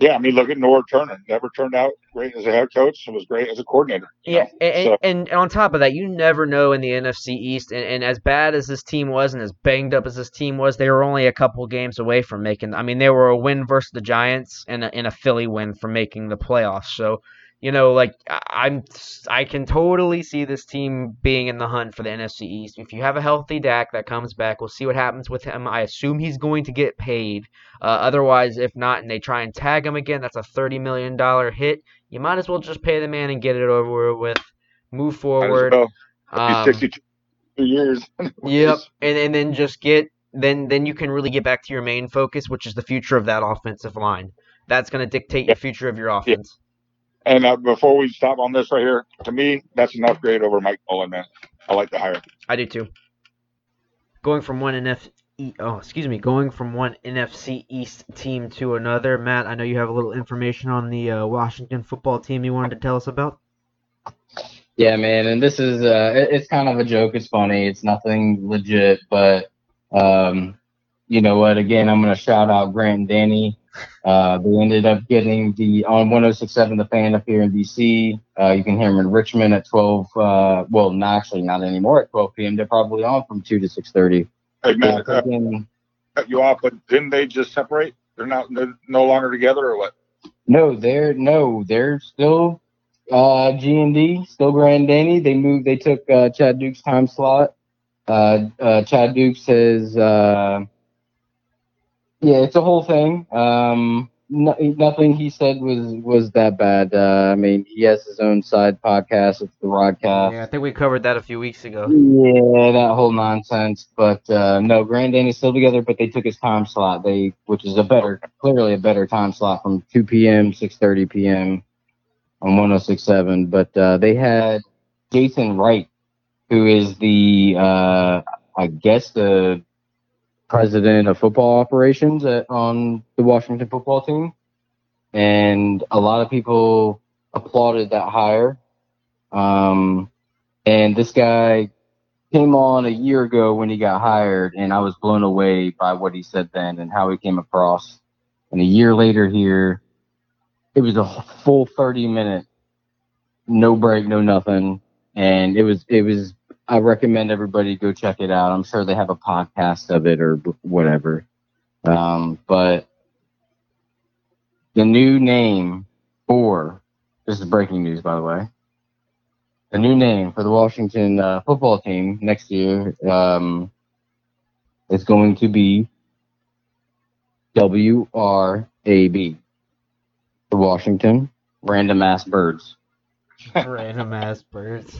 Yeah, I mean, look at Norv Turner. Never turned out great as a head coach. and was great as a coordinator. Yeah, and, So- and, and on top of that, you never know in the NFC East. And, and as bad as this team was, and as banged up as this team was, they were only a couple games away from making. I mean, they were a win versus the Giants and a, and a Philly win from making the playoffs. So, you know, like I'm, I can totally see this team being in the hunt for the NFC East. If you have a healthy Dak that comes back, we'll see what happens with him. I assume he's going to get paid. Uh, otherwise, if not, and they try and tag him again, that's a thirty million dollar hit you might as well just pay the man and get it over with. Move forward. well. Um, 62 years. yep, and and then just get then then you can really get back to your main focus, which is the future of that offensive line. That's going to dictate your future of your offense. And uh, before we stop on this right here, to me, that's an upgrade over Mike Nolan, man. I like the hire. I do too. Going from one NF oh excuse me, going from one NFC East team to another. Matt, I know you have a little information on the uh, Washington football team you wanted to tell us about. Yeah, man, and this is uh, it- it's kind of a joke. It's funny. It's nothing legit, but um, you know what? Again, I'm gonna shout out Grant and Danny. Uh, they ended up getting the on 106.7 The Fan up here in DC. Uh, you can hear them in Richmond at 12. Uh, well, not actually not anymore at 12 p.m. They're probably on from 2 to 6:30. Hey, man, uh, you off, but didn't they just separate? They're not they're no longer together, or what? No, they're no, they're still uh G and D, still Grand Danny. They moved they took uh Chad Duke's time slot. Uh uh Chad Duke says uh yeah, it's a whole thing. Um no, nothing he said was was that bad. Uh I mean he has his own side podcast, it's the Rodcast. Yeah, I think we covered that a few weeks ago. Yeah, that whole nonsense. But uh, no, Grand Danny's still together, but they took his time slot. They, which is a better, clearly a better time slot from 2 p.m. 6:30 p.m. on 106.7. But uh, they had Jason Wright, who is the, uh, I guess the president of football operations at, on the Washington football team, and a lot of people applauded that hire. Um, and this guy came on a year ago when he got hired, and I was blown away by what he said then and how he came across. And a year later, here, it was a full 30 minute, no break, no nothing. And it was, it was, I recommend everybody go check it out. I'm sure they have a podcast of it or whatever. Um, but the new name for, this is breaking news, by the way the new name for the Washington uh, football team next year um, is going to be WRAB, the Washington Random Ass Birds, Random ass birds.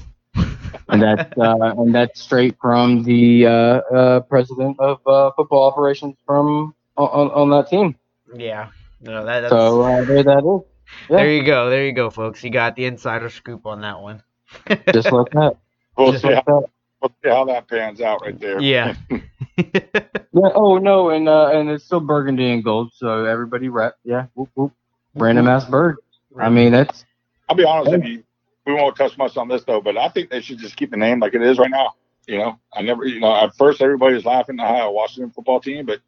And that's uh, and that's straight from the uh, uh, president of uh, football operations from on, on that team. Yeah. No, that, that's So uh, there that is, yeah. there you go. There you go, folks. You got the insider scoop on that one. just like that, We'll just see. like How, that. We'll see how that pans out right there. Yeah. Yeah. Oh no, and uh, and it's still burgundy and gold, so everybody rep. Yeah. Whoop, whoop. Random Ass Bird. I mean, that's I'll be honest with you. We won't touch much on this though, but I think they should just keep the name like it is right now. You know, I never, you know, at first everybody was laughing at a Washington football team, but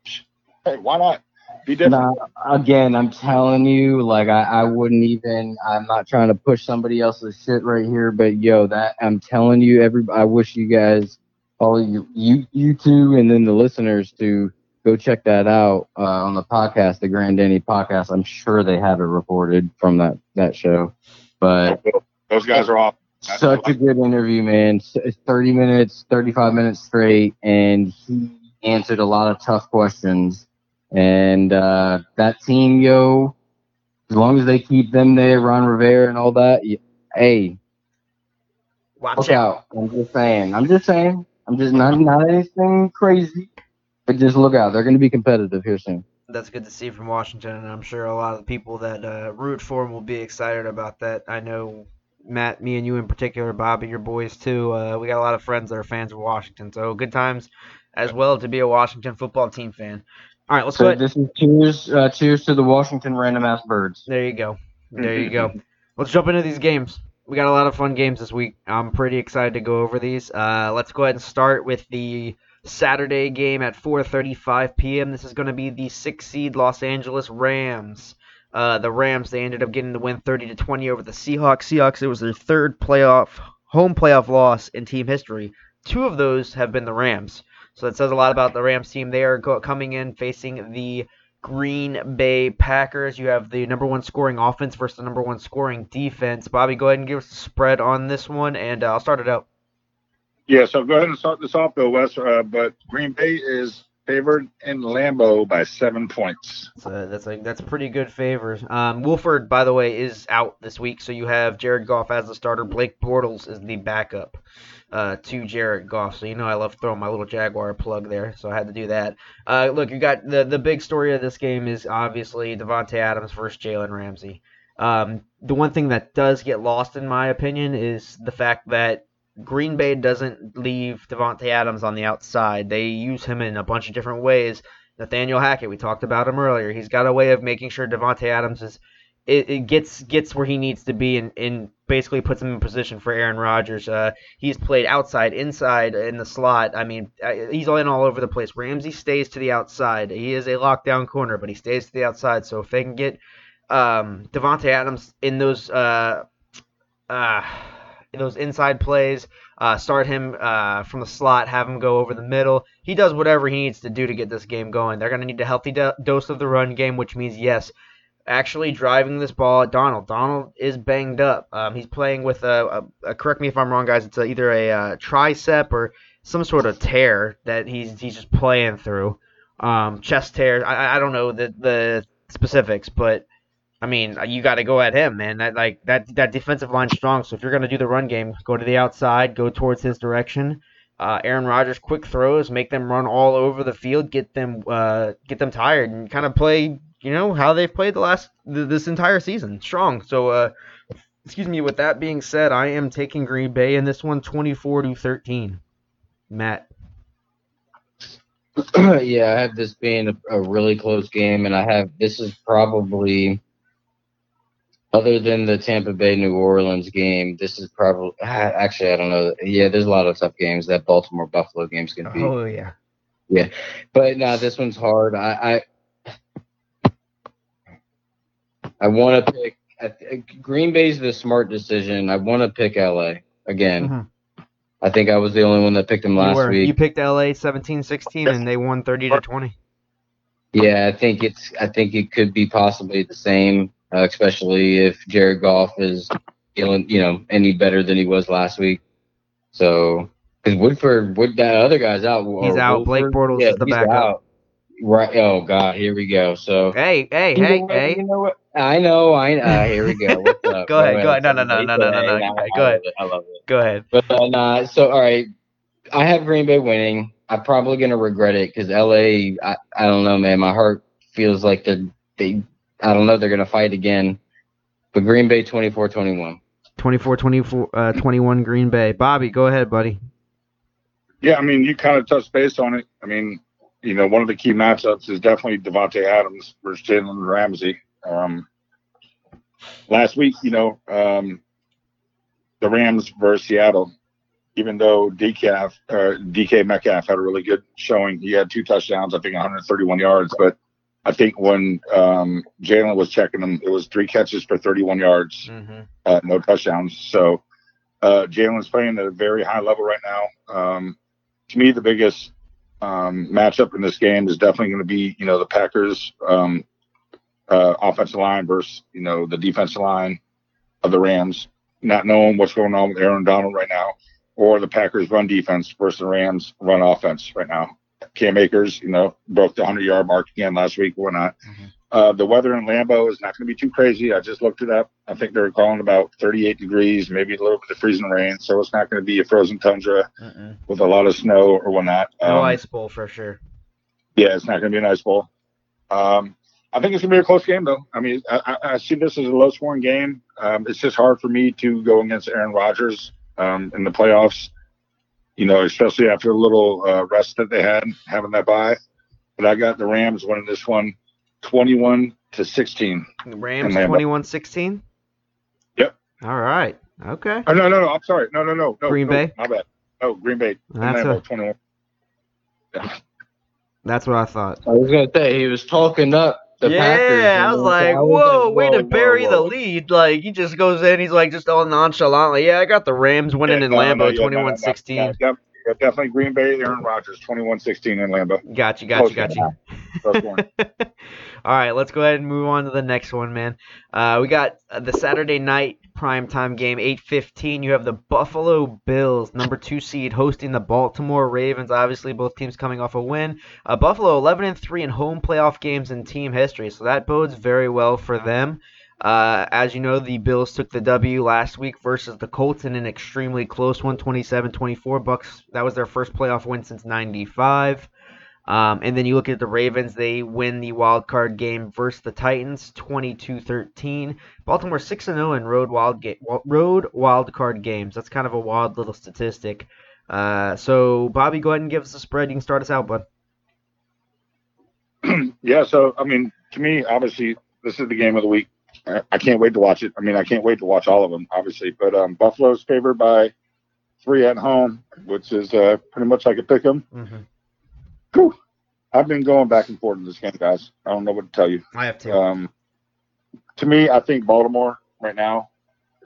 hey, why not be different? Nah, again, I'm telling you, like I, I wouldn't even. I'm not trying to push somebody else's shit right here, but yo, that I'm telling you, every. I wish you guys, all of you, you, you two, and then the listeners to go check that out uh, on the podcast, the Grand Danny podcast. I'm sure they have it recorded from that that show, but Those guys are off. such a good interview, man. 30 minutes, 35 minutes straight, and he answered a lot of tough questions. And uh, that team, yo, as long as they keep them there, Ron Rivera and all that, y- hey, Watch look out. out. I'm just saying. I'm just saying. I'm just not not anything crazy, but just look out. They're going to be competitive here soon. That's good to see from Washington, and I'm sure a lot of the people that uh, root for him will be excited about that. I know Matt, me and you in particular, Bobby, your boys too. Uh, we got a lot of friends that are fans of Washington, so good times as well to be a Washington football team fan. All right, let's go. So ahead. this is cheers, uh, cheers to the Washington random ass birds. There you go. There you go. Let's jump into these games. We got a lot of fun games this week. I'm pretty excited to go over these. Uh, let's go ahead and start with the Saturday game at 4:35 p.m. This is going to be the six seed Los Angeles Rams. Uh, the Rams they ended up getting the win 30 to 20 over the Seahawks. Seahawks it was their third playoff home playoff loss in team history. Two of those have been the Rams. So that says a lot about the Rams team. They are go- coming in facing the Green Bay Packers. You have the number one scoring offense versus the number one scoring defense. Bobby, go ahead and give us the spread on this one, and uh, I'll start it out. Yeah, so go ahead and start this off, Bill West. Uh, but Green Bay is favored in Lambeau by seven points. So that's a that's pretty good favors. Um, Wolford, by the way, is out this week, so you have Jared Goff as the starter. Blake Bortles is the backup uh, to Jared Goff. So you know I love throwing my little Jaguar plug there, so I had to do that. Uh, look, you got the the big story of this game is obviously Davante Adams versus Jalen Ramsey. Um, the one thing that does get lost, in my opinion, is the fact that Green Bay doesn't leave Davante Adams on the outside. They use him in a bunch of different ways. Nathaniel Hackett, we talked about him earlier. He's got a way of making sure Davante Adams is it, it gets gets where he needs to be and, and basically puts him in position for Aaron Rodgers. Uh, he's played outside, inside, in the slot. I mean, uh, he's all in all over the place. Ramsey stays to the outside. He is a lockdown corner, but he stays to the outside. So if they can get um, Davante Adams in those uh, uh, those inside plays, uh, start him uh, from the slot, have him go over the middle. He does whatever he needs to do to get this game going. They're going to need a healthy do- dose of the run game, which means yes, actually driving this ball at Donald. Donald is banged up. Um, he's playing with a, a, a correct me if I'm wrong, guys. It's a, either a uh, tricep or some sort of tear that he's he's just playing through. Um, chest tear. I, I don't know the the specifics, but I mean you got to go at him, man. That like that that defensive line's strong. So if you're gonna do the run game, go to the outside, go towards his direction. Uh, Aaron Rodgers quick throws, make them run all over the field, get them uh, get them tired, and kind of play you know how they've played the last th- this entire season, strong. So uh, excuse me. With that being said, I am taking Green Bay in this one, 24 to 13. Matt. yeah, I have this being a, a really close game, and I have this is probably other than the Tampa Bay New Orleans game. This is probably actually I don't know. Yeah, there's a lot of tough games. That Baltimore Buffalo game's gonna be, Oh yeah. Yeah, but nah, this one's hard. I I, I want to pick. I, th- Green Bay's the smart decision. I want to pick LA again. Mhm. I think I was the only one that picked them last were, week. you picked LA 17-16 and they won 30 to 20. Yeah, I think it's. I think it could be possibly the same, uh, especially if Jared Goff is feeling, you know, any better than he was last week. So, because Woodford, Wood, that other guy's out. He's out. Blake Woodford? Bortles yeah, is the backup. out. Right. Oh God, here we go. So. Hey, hey, You hey, know what- hey. You know what? I know. I uh, here we go. What's up? Go ahead, go ahead. No, no, no, no, no, no, no. Hey, Go ahead. I love it. Go ahead. But uh, nah, so all right, I have Green Bay winning. I'm probably gonna regret it because LA. I, I don't know, man. My heart feels like they're they. I don't know. They're gonna fight again. But Green Bay 24-21. 24 24 uh, 21 Green Bay. Bobby, go ahead, buddy. Yeah, I mean, you kind of touched base on it. I mean, you know, one of the key matchups is definitely Davante Adams versus Jalen Ramsey. Um, last week, you know, um, the Rams versus Seattle. Even though DK, uh, DK Metcalf had a really good showing, he had two touchdowns, I think 131 yards. But I think when um, Jalen was checking him, it was three catches for 31 yards, Mm-hmm. uh, no touchdowns. So uh, Jalen's playing at a very high level right now. Um, to me, the biggest um, matchup in this game is definitely going to be, you know, the Packers um, uh, offensive line versus, you know, the defensive line of the Rams. Not knowing what's going on with Aaron Donald right now, or the Packers run defense versus the Rams run offense right now. Cam Akers, you know, broke the 100 yard mark again last week, whatnot. Mhm. Uh, the weather in Lambeau is not going to be too crazy. I just looked it up. I think they're calling about 38 degrees, maybe a little bit of freezing rain. So it's not going to be a frozen tundra Mm-mm. with a lot of snow or whatnot. No Um, ice bowl for sure. yeah, it's not going to be an ice bowl. Um, I think it's going to be a close game, though. I mean, I, I, I see this as a low scoring game. Um, it's just hard for me to go against Aaron Rodgers um, in the playoffs, you know, especially after a little uh, rest that they had, having that bye. But I got the Rams winning this one 21 to 16. Rams Lambeau. 21-16. Yep. All right. Okay. Oh, no, no, no. I'm sorry. No, no, no. no Green no, Bay? My bad. Oh, Green Bay. That's Lambeau, a- 21. That's what I thought. I was gonna say he was talking up the yeah, Packers. I was like, I whoa, like, way to bury whoa, the lead. Like, he just goes in, he's like, just all nonchalantly, yeah, I got the Rams winning Yeah, in no, no, Lambeau no, no, no, 21-16. no, yep, yeah, definitely Green Bay, Aaron Rodgers, 21 16 in Lambeau. Got you, got you, Close got you. All right, let's go ahead and move on to the next one, man. Uh, we got uh, the Saturday night primetime game, 8:15. You have the Buffalo Bills, number two seed, hosting the Baltimore Ravens. Obviously, both teams coming off a win. Uh, Buffalo 11 and three in home playoff games in team history, so that bodes very well for them. Uh, as you know, the Bills took the W last week versus the Colts in an extremely close one, 27-24. Bucks. That was their first playoff win since '95. Um, and then you look at the Ravens, they win the wild card game versus the Titans 22-13. Baltimore 6-0 in road wild ga- road wild card games. That's kind of a wild little statistic. Uh, so Bobby, go ahead and give us the spread. You can start us out, bud. yeah, so I mean, to me, obviously, this is the game of the week. I, can't wait to watch it. I mean, I can't wait to watch all of them, obviously. But um, Buffalo's favored by three at home, which is uh, pretty much like a pick 'em. Mm-hmm. Whew. I've been going back and forth in this game, guys. I don't know what to tell you. I have to. Um, to me, I think Baltimore right now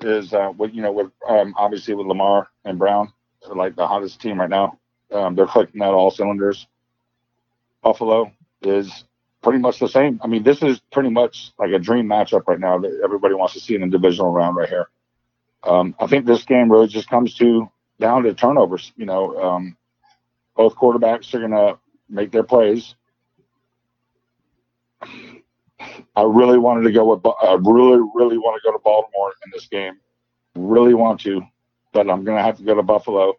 is uh, with you know with um, obviously with Lamar and Brown, they're like the hottest team right now. Um, they're clicking out all cylinders. Buffalo is pretty much the same. I mean, this is pretty much like a dream matchup right now that everybody wants to see in the divisional round right here. Um, I think this game really just comes to down to turnovers. You know, um, both quarterbacks are gonna make their plays. I really wanted to go with. I really, really want to go to Baltimore in this game. Really want to, but I'm gonna have to go to Buffalo.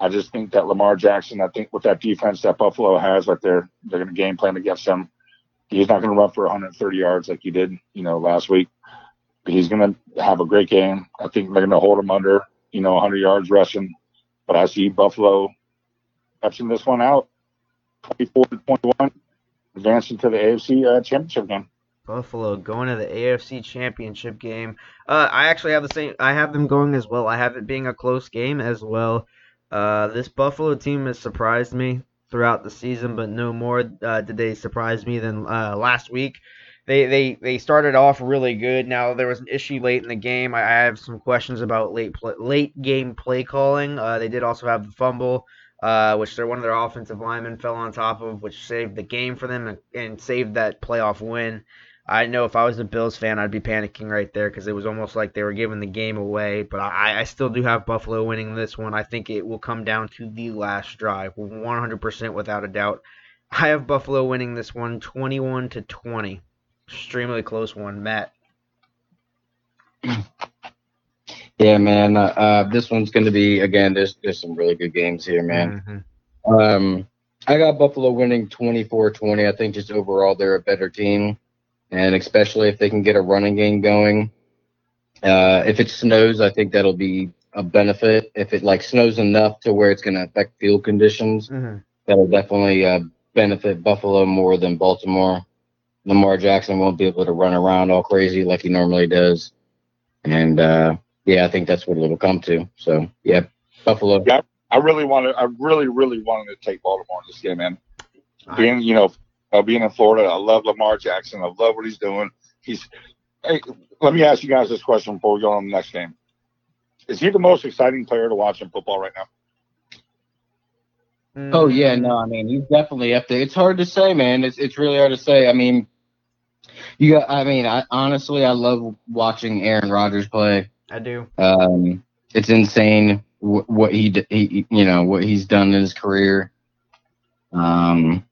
I just think that Lamar Jackson. I think with that defense that Buffalo has right there, they're gonna game plan against him. He's not gonna run for 130 yards like he did, you know, last week. But he's gonna have a great game. I think they're gonna hold him under, you know, 100 yards rushing. But I see Buffalo catching this one out, 24 to 21, advancing to the AFC uh, Championship game. Buffalo going to the AFC Championship game. Uh, I actually have the same. I have them going as well. I have it being a close game as well. Uh, this Buffalo team has surprised me throughout the season, but no more uh, did they surprise me than uh, last week. They, they they started off really good. Now there was an issue late in the game. I, I have some questions about late play, late game play calling. Uh, they did also have the fumble, uh, which their one of their offensive linemen fell on top of, which saved the game for them and, and saved that playoff win. I know if I was a Bills fan, I'd be panicking right there because it was almost like they were giving the game away. But I, I still do have Buffalo winning this one. I think it will come down to the last drive, 100% without a doubt. I have Buffalo winning this one, 21 to 20. Extremely close one, Matt. Yeah, man. Uh, uh, this one's going to be again. There's there's some really good games here, man. Mhm. Um, I got Buffalo winning 24-20. I think just overall they're a better team, and especially if they can get a running game going. Uh, if it snows, I think that'll be a benefit if it like snows enough to where it's going to affect field conditions. hmm That'll definitely uh, benefit Buffalo more than Baltimore. Lamar Jackson won't be able to run around all crazy like he normally does, and uh, yeah, I think that's what it'll come to. So yeah, Buffalo. Yeah. I really wanted, I really, really wanted to take Baltimore in this game, man. Being, you know, uh, being in Florida, I love Lamar Jackson. I love what he's doing. He's. Hey, let me ask you guys this question before we go on to the next game. Is he the most exciting player to watch in football right now? Oh yeah, no, I mean he's definitely up there. It's hard to say, man. It's it's really hard to say. I mean, you got. I mean, I honestly I love watching Aaron Rodgers play. I do. Um, it's insane what he, d- he you know what he's done in his career. Um,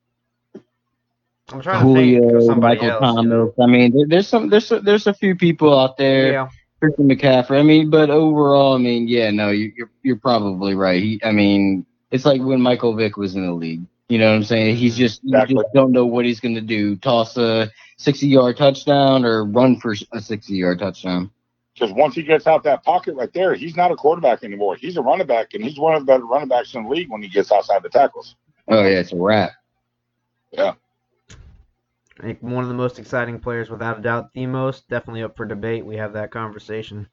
I'm trying to think Julio, of somebody Michael else. Thomas. you know? I mean, there, there's some there's a, there's a few people out there. Yeah. Christian McCaffrey. I mean, but overall, I mean, yeah, no, you, you're you're probably right. He, I mean, it's like when Michael Vick was in the league. You know what I'm saying? He's just you just don't know what he's gonna do. Toss a 60 yard touchdown or run for a 60 yard touchdown. Because once he gets out that pocket right there, he's not a quarterback anymore. He's a running back, and he's one of the better running backs in the league when he gets outside the tackles. Oh yeah, it's a wrap. I one of the most exciting players, without a doubt, the most. Definitely up for debate. We have that conversation.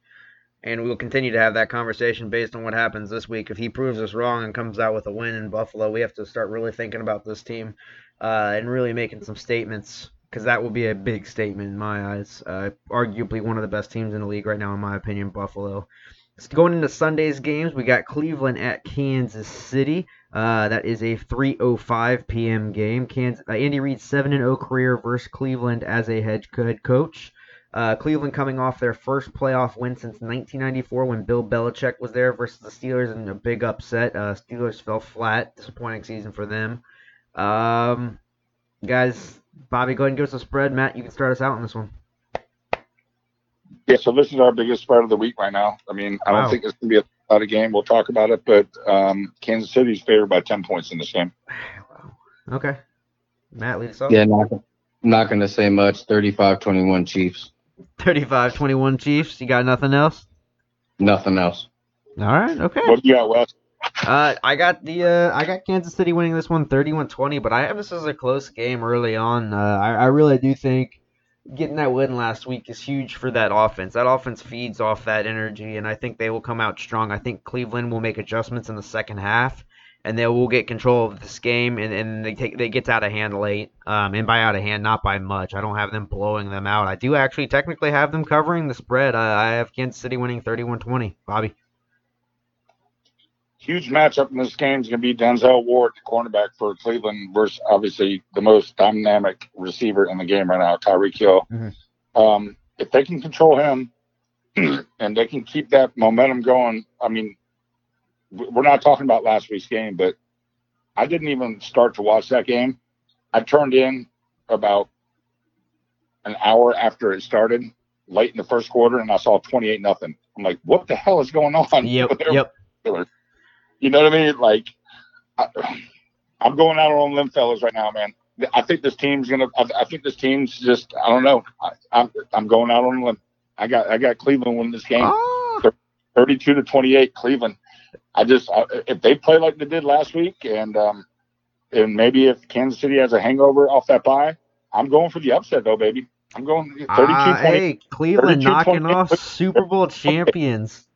And we will continue to have that conversation based on what happens this week. If he proves us wrong and comes out with a win in Buffalo, we have to start really thinking about this team uh, and really making some statements because that will be a big statement in my eyes. Uh, arguably one of the best teams in the league right now, in my opinion, Buffalo. Going into Sunday's games, we got Cleveland at Kansas City. Uh, that is a 3:05 p.m. game. Kansas, uh, Andy Reid's 7 0 career versus Cleveland as a head head coach. Uh, Cleveland coming off their first playoff win since 1994 when Bill Belichick was there versus the Steelers in a big upset. Uh, Steelers fell flat. Disappointing season for them. Um, guys, Bobby, go ahead and give us a spread. Matt, you can start us out on this one. Yeah, so this is our biggest spread of the week right now. I mean, I don't Wow. think it's going to be a lot of game. We'll talk about it, but um, Kansas City's favored by 10 points in this game. Okay. Matt, lead us off. Yeah, not, not gonna say much. 35-21 Chiefs. 35 21 Chiefs. You got nothing else? Nothing else. All right. Okay. What do you got, Wes? Uh, I got the uh, I got Kansas City winning this one 31-20, but I have this as a close game early on. Uh, I, I really do think getting that win last week is huge for that offense. That offense feeds off that energy, and I think they will come out strong. I think Cleveland will make adjustments in the second half, and they will get control of this game, and, and they take they get out of hand late. Um, and by out of hand, not by much. I don't have them blowing them out. I do actually technically have them covering the spread. Uh, I have Kansas City winning 31-20. Bobby. Huge matchup in this game is going to be Denzel Ward, the cornerback for Cleveland, versus obviously the most dynamic receiver in the game right now, Tyreek Hill. Mhm. Um, if they can control him and they can keep that momentum going, I mean, we're not talking about last week's game, but I didn't even start to watch that game. I turned in about an hour after it started, late in the first quarter, and I saw 28 nothing. I'm like, what the hell is going on? Yep. there? You know what I mean? Like, I, I'm going out on limb, fellas, right now, man. I think this team's gonna. I, I think this team's just. I don't know. I, I'm. I'm going out on a limb. I got. I got Cleveland winning this game, Oh. 32 to 28. Cleveland. I just. I, if they play like they did last week, and um, and maybe if Kansas City has a hangover off that bye, I'm going for the upset though, baby. I'm going 32 Ah, 20. hey, Cleveland 32, knocking 28. off Super Bowl champions.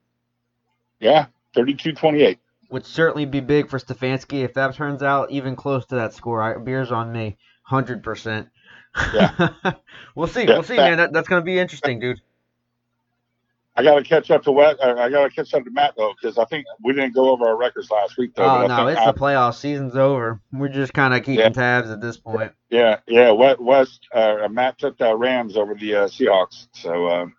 Yeah, 32 28. Would certainly be big for Stefanski if that turns out even close to that score. I, beers on me, hundred percent. Yeah, we'll see. Yeah, we'll see, fact. man. That, that's gonna be interesting, dude. I got to catch up to Wet. I got to catch up to Matt though, because I think we didn't go over our records last week though. Oh no, it's I- the playoff season's over. We're just kind of keeping Yeah. tabs at this point. Yeah, yeah. West, West uh, Matt took the Rams over the uh, Seahawks. So, um,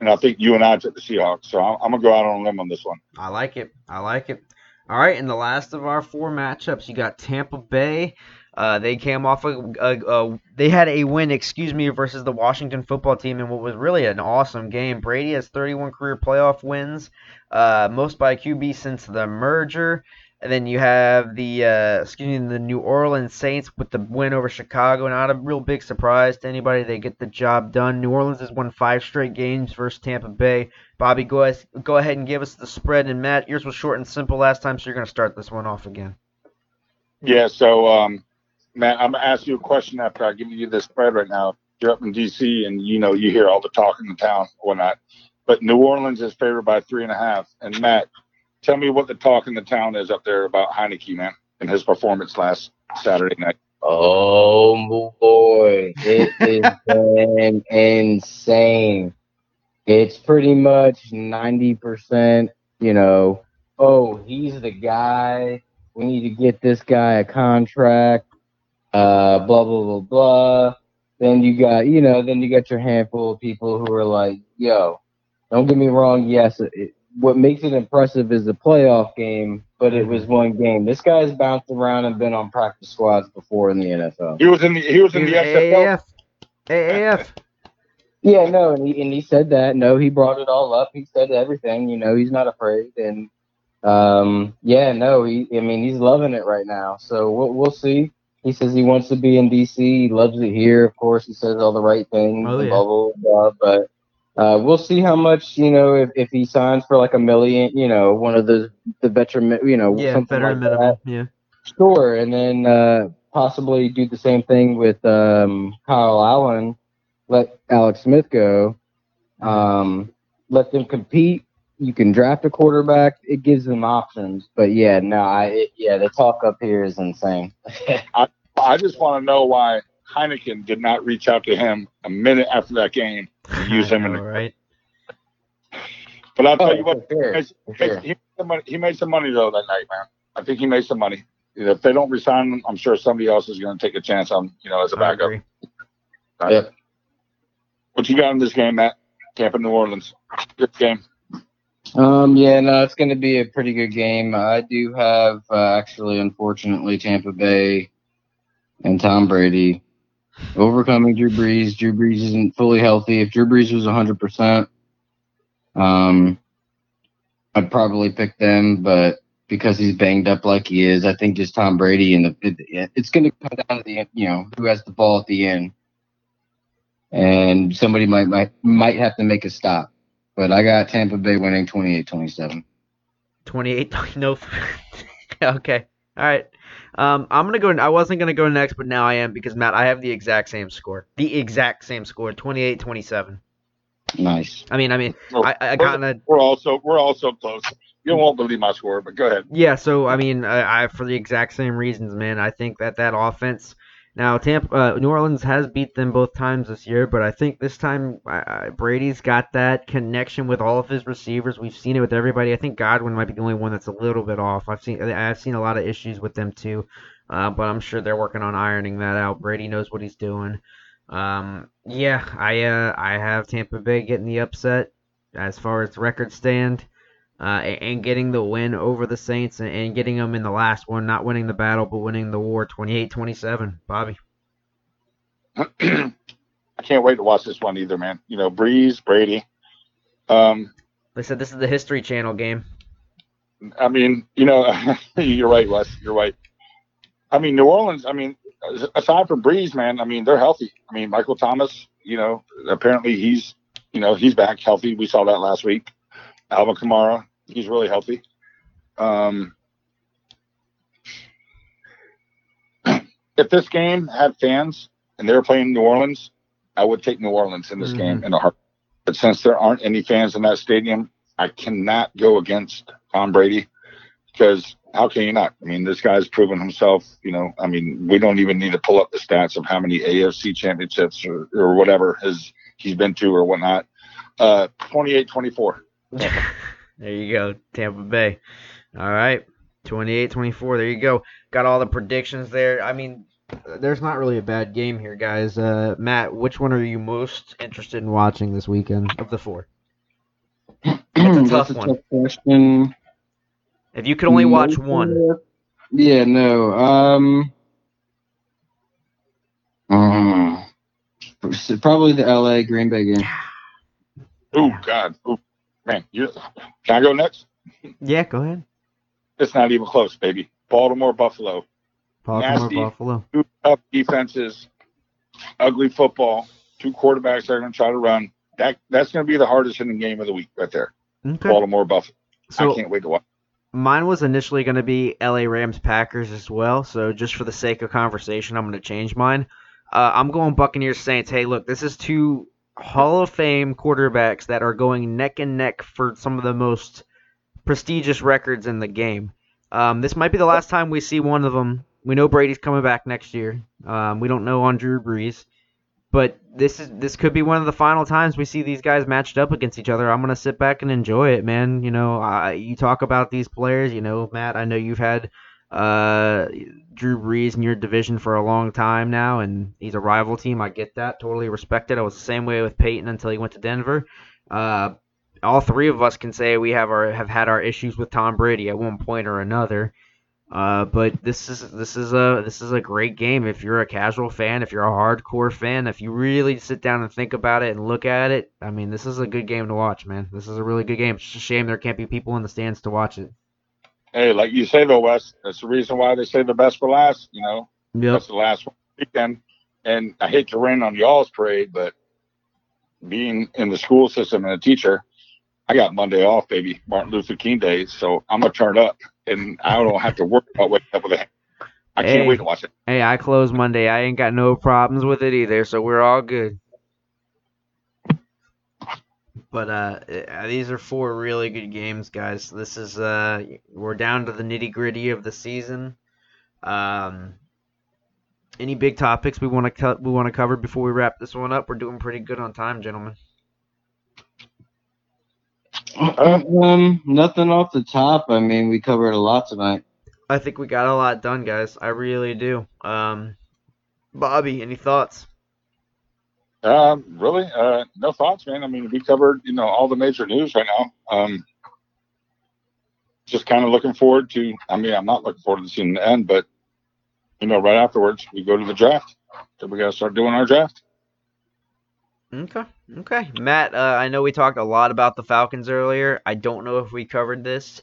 and I think you and I took the Seahawks. So I'm, I'm gonna go out on a limb on this one. I like it. I like it. All right, and the last of our four matchups, you got Tampa Bay. Uh, they came off a, a, a they had a win, excuse me, versus the Washington football team in what was really an awesome game. Brady has 31 career playoff wins, uh, most by QB since the merger. And then you have the uh, excuse me, the New Orleans Saints with the win over Chicago. Not a real big surprise to anybody. They get the job done. New Orleans has won five straight games versus Tampa Bay. Bobby, go ahead, go ahead and give us the spread. And Matt, yours was short and simple last time, so you're going to start this one off again. Yeah. So, um, Matt, I'm gonna ask you a question after I give you the spread right now. You're up in DC, and you know you hear all the talk in the town, whatnot. But New Orleans is favored by three and a half. And Matt, tell me what the talk in the town is up there about Heinicke, man, and his performance last Saturday night. Oh boy, it has been insane. It's pretty much ninety percent. You know, oh, he's the guy. We need to get this guy a contract. Uh, blah blah blah blah. Then you got, you know, then you got your handful of people who are like, "Yo, don't get me wrong. Yes, it, what makes it impressive is the playoff game, but it was one game. This guy's bounced around and been on practice squads before in the NFL. He was in the he was in the XFL. AAF. AAF. Yeah, no, and he and he said that. No, he brought it all up. He said everything. You know, he's not afraid, and um, yeah, no, he. I mean, he's loving it right now. So we'll we'll see. He says he wants to be in DC. He loves it here. Of course, he says all the right things. Oh, and yeah. blah, blah, blah, but uh, we'll see how much you know if, if he signs for like a million. You know, one of the the veteran. You know, Yeah, something veteran like minimum. that. Yeah. Sure, and then uh, possibly do the same thing with um, Kyle Allen. Let Alex Smith go. Um, let them compete. You can draft a quarterback. It gives them options. But yeah, no, I it, yeah, the talk up here is insane. I, I just want to know why Heineken did not reach out to him a minute after that game to use him I in know, the. right? But I'll tell Oh, you what, for sure, he, made, sure. he, made some money, he made some money though that night, man. I think he made some money. If they don't resign him, I'm sure somebody else is going to take a chance on you know as a I backup. agree. Yep. What you got in this game, Matt? Tampa, New Orleans. Good game. Um, yeah, no, it's going to be a pretty good game. I do have uh, actually, unfortunately, Tampa Bay and Tom Brady overcoming Drew Brees. Drew Brees isn't fully healthy. If Drew Brees was 100%, um, I'd probably pick them, but because he's banged up like he is, I think just Tom Brady and the, it, it's going to come down to the you know, who has the ball at the end. And somebody might might might have to make a stop. But I got Tampa Bay winning 28-27. 28 no okay all right um i'm gonna go i wasn't gonna go next but now i am because matt i have the exact same score the exact same score 28 27 Nice. i mean i mean Oh, i, I kind of We're also we're also close. You won't believe my score, but go ahead. yeah so i mean I, I for the exact same reasons man i think that that offense now tampa uh, new orleans has beat them both times this year but i think this time uh, brady's got that connection with all of his receivers. We've seen it with everybody. I think godwin might be the only one that's a little bit off. I've seen i've seen a lot of issues with them too uh, but i'm sure they're working on ironing that out. Brady knows what he's doing. Um, yeah i uh, i have tampa bay getting the upset as far as records stand uh, and, getting the win over the Saints and, and getting them in the last one, not winning the battle, but winning the war 28 27. Bobby. I can't wait to watch this one either, man. You know, Brees, Brady. Um, They said this is the History Channel game. I mean, you know, you're right, Wes. You're right. I mean, New Orleans. I mean, aside from Brees, man. I mean, they're healthy. I mean, Michael Thomas. You know, apparently he's, you know, he's back healthy. We saw that last week. Alvin Kamara, he's really healthy. Um, if this game had fans and they were playing New Orleans, I would take New Orleans in this Mhm. game in a heart. But since there aren't any fans in that stadium, I cannot go against Tom Brady because how can you not? I mean, this guy's proven himself. You know, I mean, we don't even need to pull up the stats of how many AFC championships or, or whatever has he's been to or whatnot. Uh, 28-24. There you go, Tampa Bay. All right, 28 24. There you go. Got all the predictions there. I mean, there's not really a bad game here, guys. Uh, Matt, which one are you most interested in watching this weekend of the four? That's a tough one. question. If you could only watch one, Yeah, no. Um, mm, probably the LA Green Bay game. Oh God, Ooh, man, you can I go next? yeah, go ahead. It's not even close, baby. Baltimore, Buffalo. Baltimore, Nasty. Buffalo. Two tough defenses, ugly football, two quarterbacks that are going to try to run. That That's going to be the hardest hitting game of the week right there. Okay. Baltimore, Buffalo. I can't wait to watch. mine was initially going to be LA Rams Packers as well. So just for the sake of conversation, I'm going to change mine. Uh, I'm going Buccaneers Saints. Hey, look, this is two Hall of Fame quarterbacks that are going neck and neck for some of the most prestigious records in the game. Um, this might be the last time we see one of them. We know Brady's coming back next year. Um, we don't know on Drew Brees, but this is this could be one of the final times we see these guys matched up against each other. I'm gonna sit back and enjoy it, man. You know, I, you talk about these players. You know, Matt. I know you've had uh, Drew Brees in your division for a long time now, and he's a rival team. I get that, totally respect it. I was the same way with Peyton until he went to Denver. Uh, all three of us can say we have our have had our issues with Tom Brady at one point or another. Uh, but this is this is a this is a great game if you're a casual fan, if you're a hardcore fan, if you really sit down and think about it and look at it. I mean, this is a good game to watch, man. This is a really good game. It's just a shame there can't be people in the stands to watch it. Hey, like you say though, Wes, that's the reason why they say the best for last. You know, Yep. that's the last weekend. And I hate to rain on y'all's parade, but being in the school system and a teacher, I got Monday off, baby, Martin Luther King Day. So I'm gonna turn up, and I don't have to worry about waking up with a. I can't wait to watch it. Hey, I close Monday. I ain't got no problems with it either, so we're all good. But uh, uh, these are four really good games, guys. This is uh, we're down to the nitty gritty of the season. Um, any big topics we want to cut? We want to cover before we wrap this one up. We're doing pretty good on time, gentlemen. Um, nothing off the top. I mean, we covered a lot tonight. I think we got a lot done, guys. I really do. Um, Bobby, any thoughts? Um, really, uh, no thoughts, man. I mean, we covered, you know, all the major news right now. Um, just kind of looking forward to. I mean, I'm not looking forward to seeing the end, but you know, right afterwards we go to the draft. So we got to start doing our draft. Okay. Okay. Matt, uh, I know we talked a lot about the Falcons earlier. I don't know if we covered this.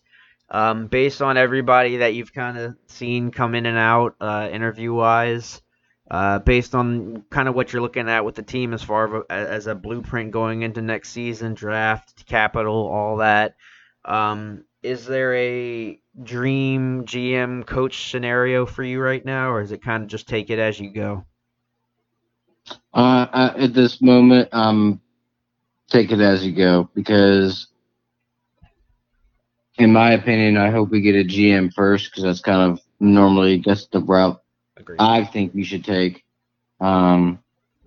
Um, based on everybody that you've kind of seen come in and out, uh, interview wise, uh, based on kind of what you're looking at with the team as far as a blueprint going into next season, draft, capital, all that. Um, is there a dream GM coach scenario for you right now, or is it kind of just take it as you go? Uh, at this moment, um, take it as you go because, in my opinion, I hope we get a GM first because that's kind of normally that's the route Agreed. I think we should take. Um,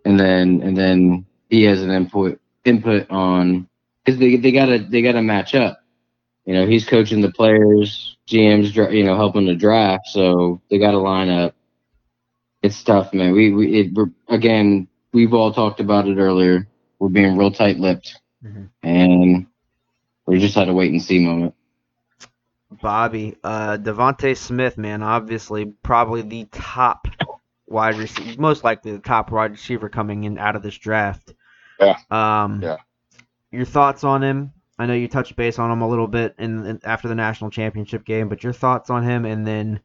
and then and then he has an input input on because they they gotta they gotta match up. You know, he's coaching the players, GM's you know helping the draft, so they gotta line up. It's tough, man. We we it, we're, again we've all talked about it earlier. We're being real tight lipped, Mhm. and we just had a wait and see moment. Bobby, uh, DeVonta Smith, man, obviously probably the top wide receiver, most likely the top wide receiver coming in out of this draft. Yeah. Um, Yeah. Your thoughts on him? I know you touched base on him a little bit in, in after the national championship game, but your thoughts on him, and then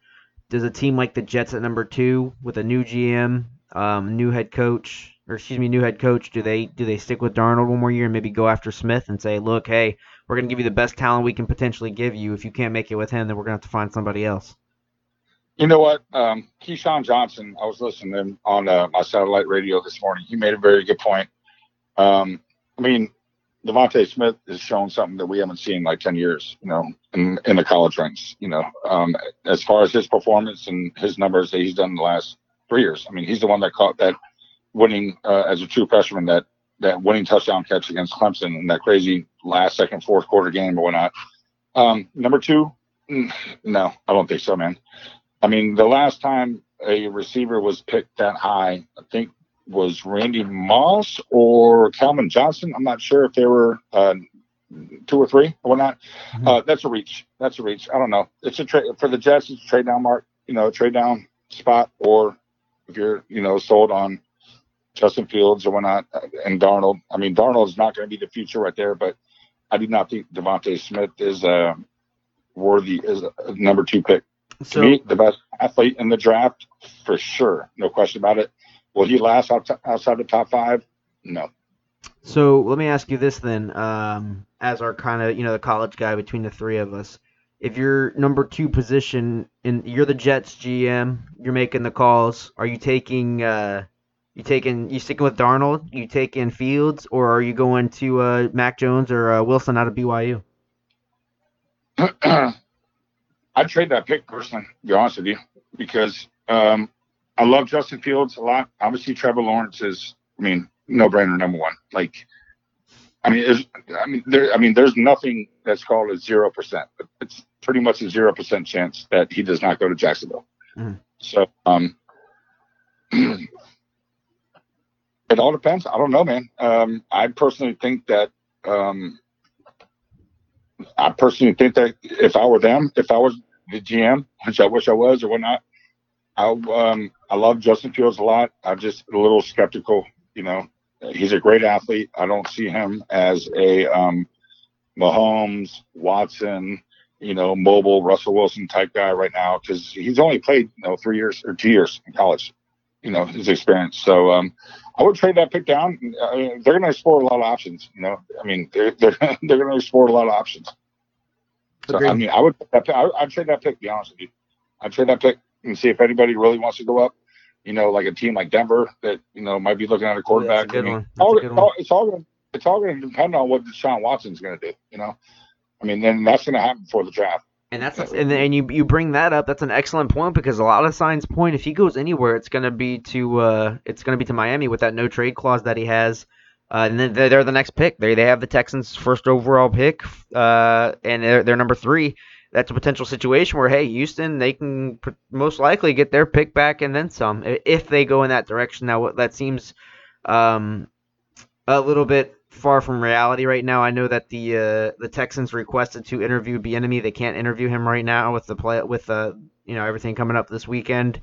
does a team like the Jets at number two with a new GM, um, new head coach, or excuse me, new head coach, do they do they stick with Darnold one more year and maybe go after Smith and say, look, hey, we're gonna give you the best talent we can potentially give you. If you can't make it with him, then we're gonna have to find somebody else. You know what? Um, Keyshawn Johnson, I was listening on uh, my satellite radio this morning. He made a very good point. Um, I mean, DeVonta Smith has shown something that we haven't seen in like 10 years, you know, in, in the college ranks, you know, um, as far as his performance and his numbers that he's done in the last three years. I mean, he's the one that caught that winning uh, as a true freshman, that, that winning touchdown catch against Clemson in that crazy last second, fourth quarter game or whatnot. Um, number two, mm, no, I don't think so, man. I mean, the last time a receiver was picked that high, I think was Randy Moss or Calvin Johnson. I'm not sure if they were uh, two or three or whatnot. Mhm. Uh, that's a reach. That's a reach. I don't know. It's a trade for the Jets. It's a trade down mark. You know, trade down spot, or if you're you know sold on Justin Fields or whatnot uh, and Darnold. I mean, Darnold is not going to be the future right there, but I do not think DeVonta Smith is uh, worthy as a number two pick. So to me, the best athlete in the draft for sure, no question about it. Will he last out, outside the top five? No. So let me ask you this then, um, as our kind of you know the college guy between the three of us, if you're number two position and you're the Jets GM, you're making the calls. Are you taking uh, you taking you sticking with Darnold? You taking Fields, or are you going to uh, Mac Jones or uh, Wilson out of BYU? I'd trade that pick personally. To be honest with you, because um, I love Justin Fields a lot. Obviously, Trevor Lawrence is, I mean, no brainer number one. Like, I mean, there's, I mean, there, I mean, there's nothing that's called a zero percent. It's pretty much a zero percent chance that he does not go to Jacksonville. Mhm. So, um, it all depends. I don't know, man. Um, I personally think that, um, I personally think that if I were them, if I was the GM, which I wish I was or whatnot, I um I love Justin Fields a lot. I'm just a little skeptical. You know, he's a great athlete. I don't see him as a um Mahomes, Watson, you know, mobile Russell Wilson type guy right now because he's only played you know three years or two years in college. You know his experience. So um, I would trade that pick down. I mean, they're going to explore a lot of options. You know, I mean they're they're, they're going to explore a lot of options. So I mean, I would that I, I'd trade that pick. Be honest with you, I'd trade that pick and see if anybody really wants to go up. You know, like a team like Denver that you know might be looking at a quarterback. That's a I mean, all- it's all- It's all gonna- it's all going to depend on what Deshaun Watson's going to do. You know, I mean, then that's going to happen before the draft. And that's and and you you bring that up. That's an excellent point because a lot of signs point if he goes anywhere, it's gonna be to uh, it's gonna be to Miami with that no trade clause that he has. Uh, and then they're, they're the next pick. They they have the Texans' first overall pick, uh, and they're, they're number three. That's a potential situation where hey, Houston, they can pr- most likely get their pick back and then some if they go in that direction. Now what that seems um, a little bit far from reality right now. I know that the uh, the Texans requested to interview Bieniemy. They can't interview him right now with the play with uh, you know everything coming up this weekend.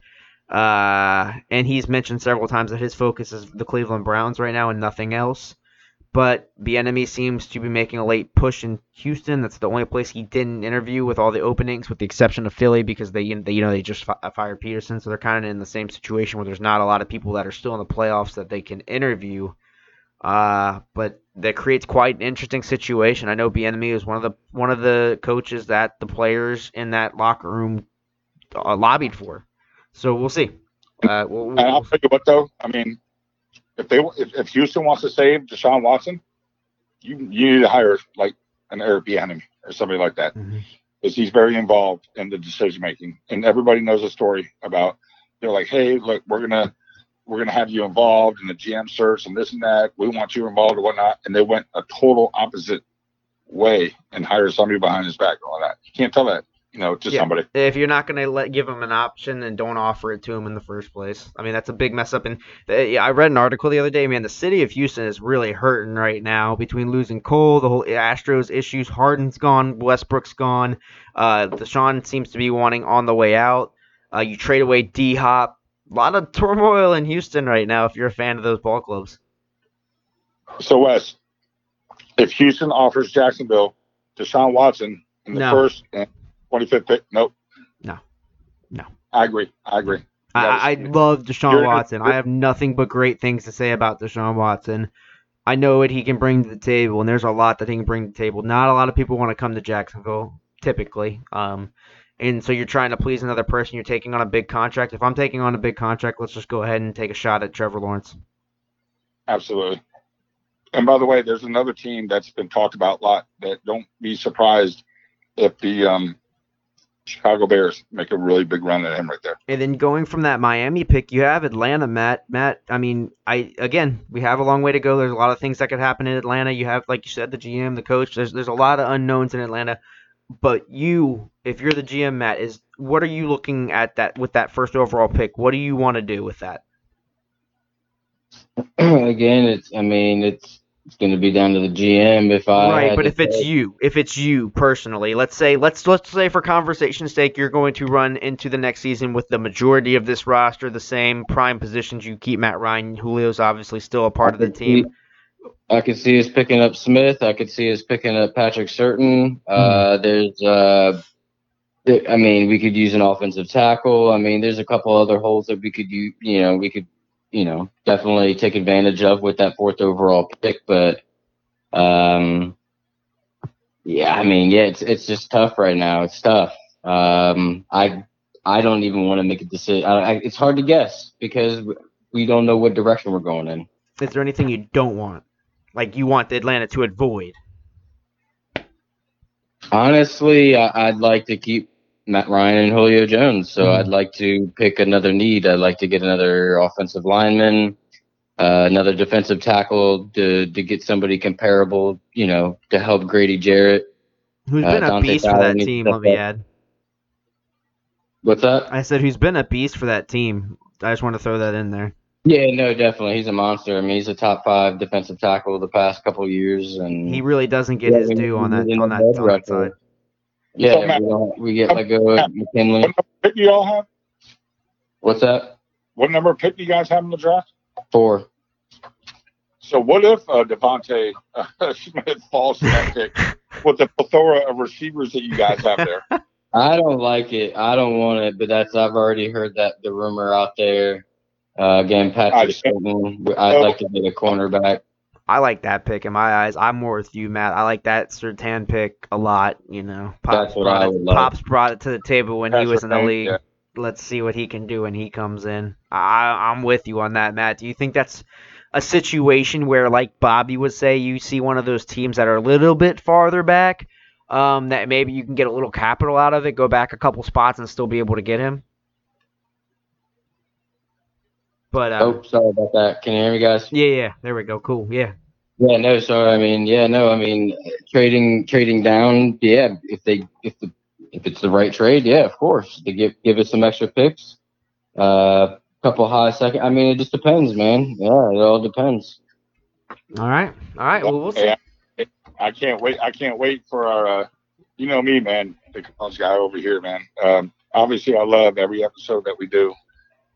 Uh, and he's mentioned several times that his focus is the Cleveland Browns right now and nothing else. But Bieniemy seems to be making a late push in Houston. That's the only place he didn't interview with all the openings, with the exception of Philly, because they, you know they just fi- fired Pederson, so they're kind of in the same situation where there's not a lot of people that are still in the playoffs that they can interview. Uh, but that creates quite an interesting situation. I know Bieniemy is one of the one of the coaches that the players in that locker room uh, lobbied for. So we'll see. Uh, we'll, And I'll we'll, tell you what, though. I mean, if they if, if Houston wants to save Deshaun Watson, you you need to hire like an Eric Bieniemy or somebody like that because he's very involved in the decision making, and everybody knows the story about. They're like, hey, look, we're gonna we're gonna have you involved in the GM search and this and that. We want you involved and whatnot, and they went a total opposite way and hired somebody behind his back and all that. You can't tell that, you know, to Yeah. somebody. if you're not going to let give him an option and don't offer it to him in the first place, I mean that's a big mess up. And uh, yeah, I read an article the other day. Man, the city of Houston is really hurting right now between losing Cole, the whole Astros issues. Harden's gone, Westbrook's gone. Uh, Deshaun seems to be wanting on the way out. Uh, you trade away D Hop. A lot of turmoil in Houston right now. If you're a fan of those ball clubs, So Wes, if Houston offers Jacksonville Deshaun Watson in the No. first and 25th pick, nope. No. No. I agree. I agree. I, I love Deshaun you're- Watson. I have nothing but great things to say about Deshaun Watson. I know what he can bring to the table, and there's a lot that he can bring to the table. Not a lot of people want to come to Jacksonville, typically. Um, and so you're trying to please another person. You're taking on a big contract. If I'm taking on a big contract, let's just go ahead and take a shot at Trevor Lawrence. Absolutely. And by the way, there's another team that's been talked about a lot that don't be surprised if the um, Chicago Bears make a really big run at him right there. And then going from that Miami pick, you have Atlanta, Matt. Matt, I mean, I again, we have a long way to go. There's a lot of things that could happen in Atlanta. You have, like you said, the GM, the coach. There's there's a lot of unknowns in Atlanta. But you, if you're the GM, Matt, is what are you looking at that with that first overall pick? What do you want to do with that? Again, it's. I mean, it's. It's going to be down to the GM if I. right, but if it's you, if it's you personally, let's say let's let's say for conversation's sake, you're going to run into the next season with the majority of this roster the same prime positions. You keep Matt Ryan, Julio's obviously still a part of the team. I could see us picking up Smith. I could see us picking up Patrick Surtain. Hmm. Uh, there's uh, th- I mean, we could use an offensive tackle. I mean, there's a couple other holes that we could use. You know, we could, you know, definitely take advantage of with that fourth overall pick. But, um, yeah, I mean, yeah, it's it's just tough right now. It's tough. Um, I I don't even want to make a decision. I, I, it's hard to guess because we don't know what direction we're going in. Is there anything you don't want? Like you want Atlanta to avoid? Honestly, I'd like to keep Matt Ryan and Julio Jones. So Mhm. I'd like to pick another need. I'd like to get another offensive lineman, uh, another defensive tackle to to get somebody comparable. You know, to help Grady Jarrett. Who's Uh, been a Dante beast for that team? Let me step add. What's that? I said who's been a beast for that team. I just want to throw that in there. Yeah, no, definitely. He's a monster. I mean, he's a top five defensive tackle the past couple of years, and He really doesn't get Yeah, his due on that on that, on that side. yeah, So, we, Matt- don't, we get let go of McKinley. What number pick y'all have? What's that? What number of pick do you guys have in the draft? Four. So what if uh, DeVonta uh, Smith falls to that pick with the plethora of receivers that you guys have there? I don't like it. I don't want it, but that's I've already heard that the rumor out there. Uh, again, Patrick Surtain. I'd like to get a cornerback. I like that pick in my eyes. I'm more with you, Matt. I like that Surtain pick a lot. You know, Pops That's what brought I it, would. Pops brought it to the table when he was in the right, league. yeah. Let's see what he can do when he comes in. I, I'm with you on that, Matt. Do you think that's a situation where, like Bobby would say, you see one of those teams that are a little bit farther back, um, that maybe you can get a little capital out of it, go back a couple spots, and still be able to get him? But uh, Oh, sorry about that. Can you hear me, guys? yeah, yeah, there we go. Cool. Yeah. Yeah, no. So I mean, yeah, no. I mean, trading trading down. Yeah, if they if the if it's the right trade, yeah, of course, they give give us some extra picks. Uh, couple high second. I mean, it just depends, man. Yeah, it all depends. All right. All right. Well, we'll see. Yeah, I can't wait. I can't wait for our. Uh, you know me, man, the college guy over here, man. Um, obviously, I love every episode that we do,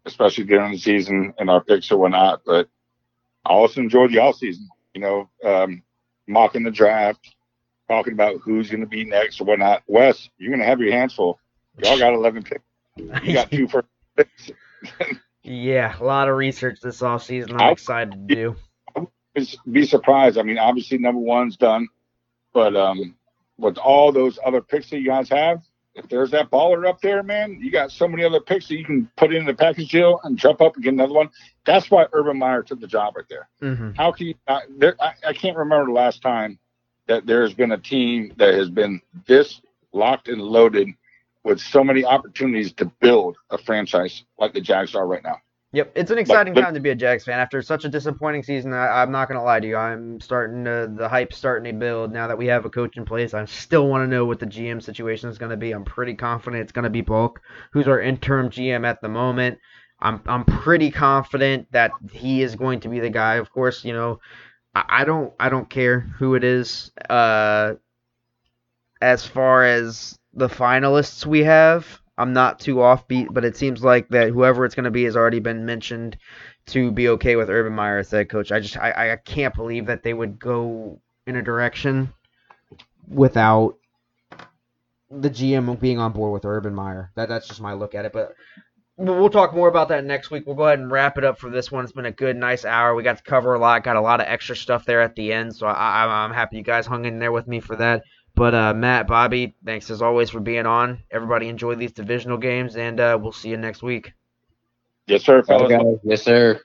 especially during the season and our picks or whatnot. But I also enjoy the off season. You know, um, mocking the draft, talking about who's going to be next or whatnot. Wes, you're going to have your hands full. Y'all got 11 picks. You got two first picks. Yeah, a lot of research this off season. I'm I- excited to do. Be surprised. I mean, obviously, number one's done, but um, with all those other picks that you guys have, if there's that baller up there, man, you got so many other picks that you can put in the package deal and jump up and get another one. That's why Urban Meyer took the job right there. hmm How can you? There, I, I can't remember the last time that there's been a team that has been this locked and loaded with so many opportunities to build a franchise like the Jags are right now. Yep, it's an exciting time to be a Jags fan. After such a disappointing season, I, I'm not gonna lie to you. I'm starting to the hype's starting to build now that we have a coach in place. I still want to know what the GM situation is gonna be. I'm pretty confident it's gonna be Baalke, who's our interim GM at the moment. I'm I'm pretty confident that he is going to be the guy. Of course, you know, I, I don't I don't care who it is. Uh, as far as the finalists we have, I'm not too offbeat, but it seems like that whoever it's going to be has already been mentioned to be okay with Urban Meyer as head coach. I just I, I can't believe that they would go in a direction without the GM being on board with Urban Meyer. That that's just my look at it, but. We'll talk more about that next week. We'll go ahead and wrap it up for this one. It's been a good, nice hour. We got to cover a lot. Got a lot of extra stuff there at the end, so I, I, I'm happy you guys hung in there with me for that. But uh, Matt, Bobby, thanks as always for being on. Everybody enjoy these divisional games, and uh, we'll see you next week. Yes, sir, fellas. Yes, sir.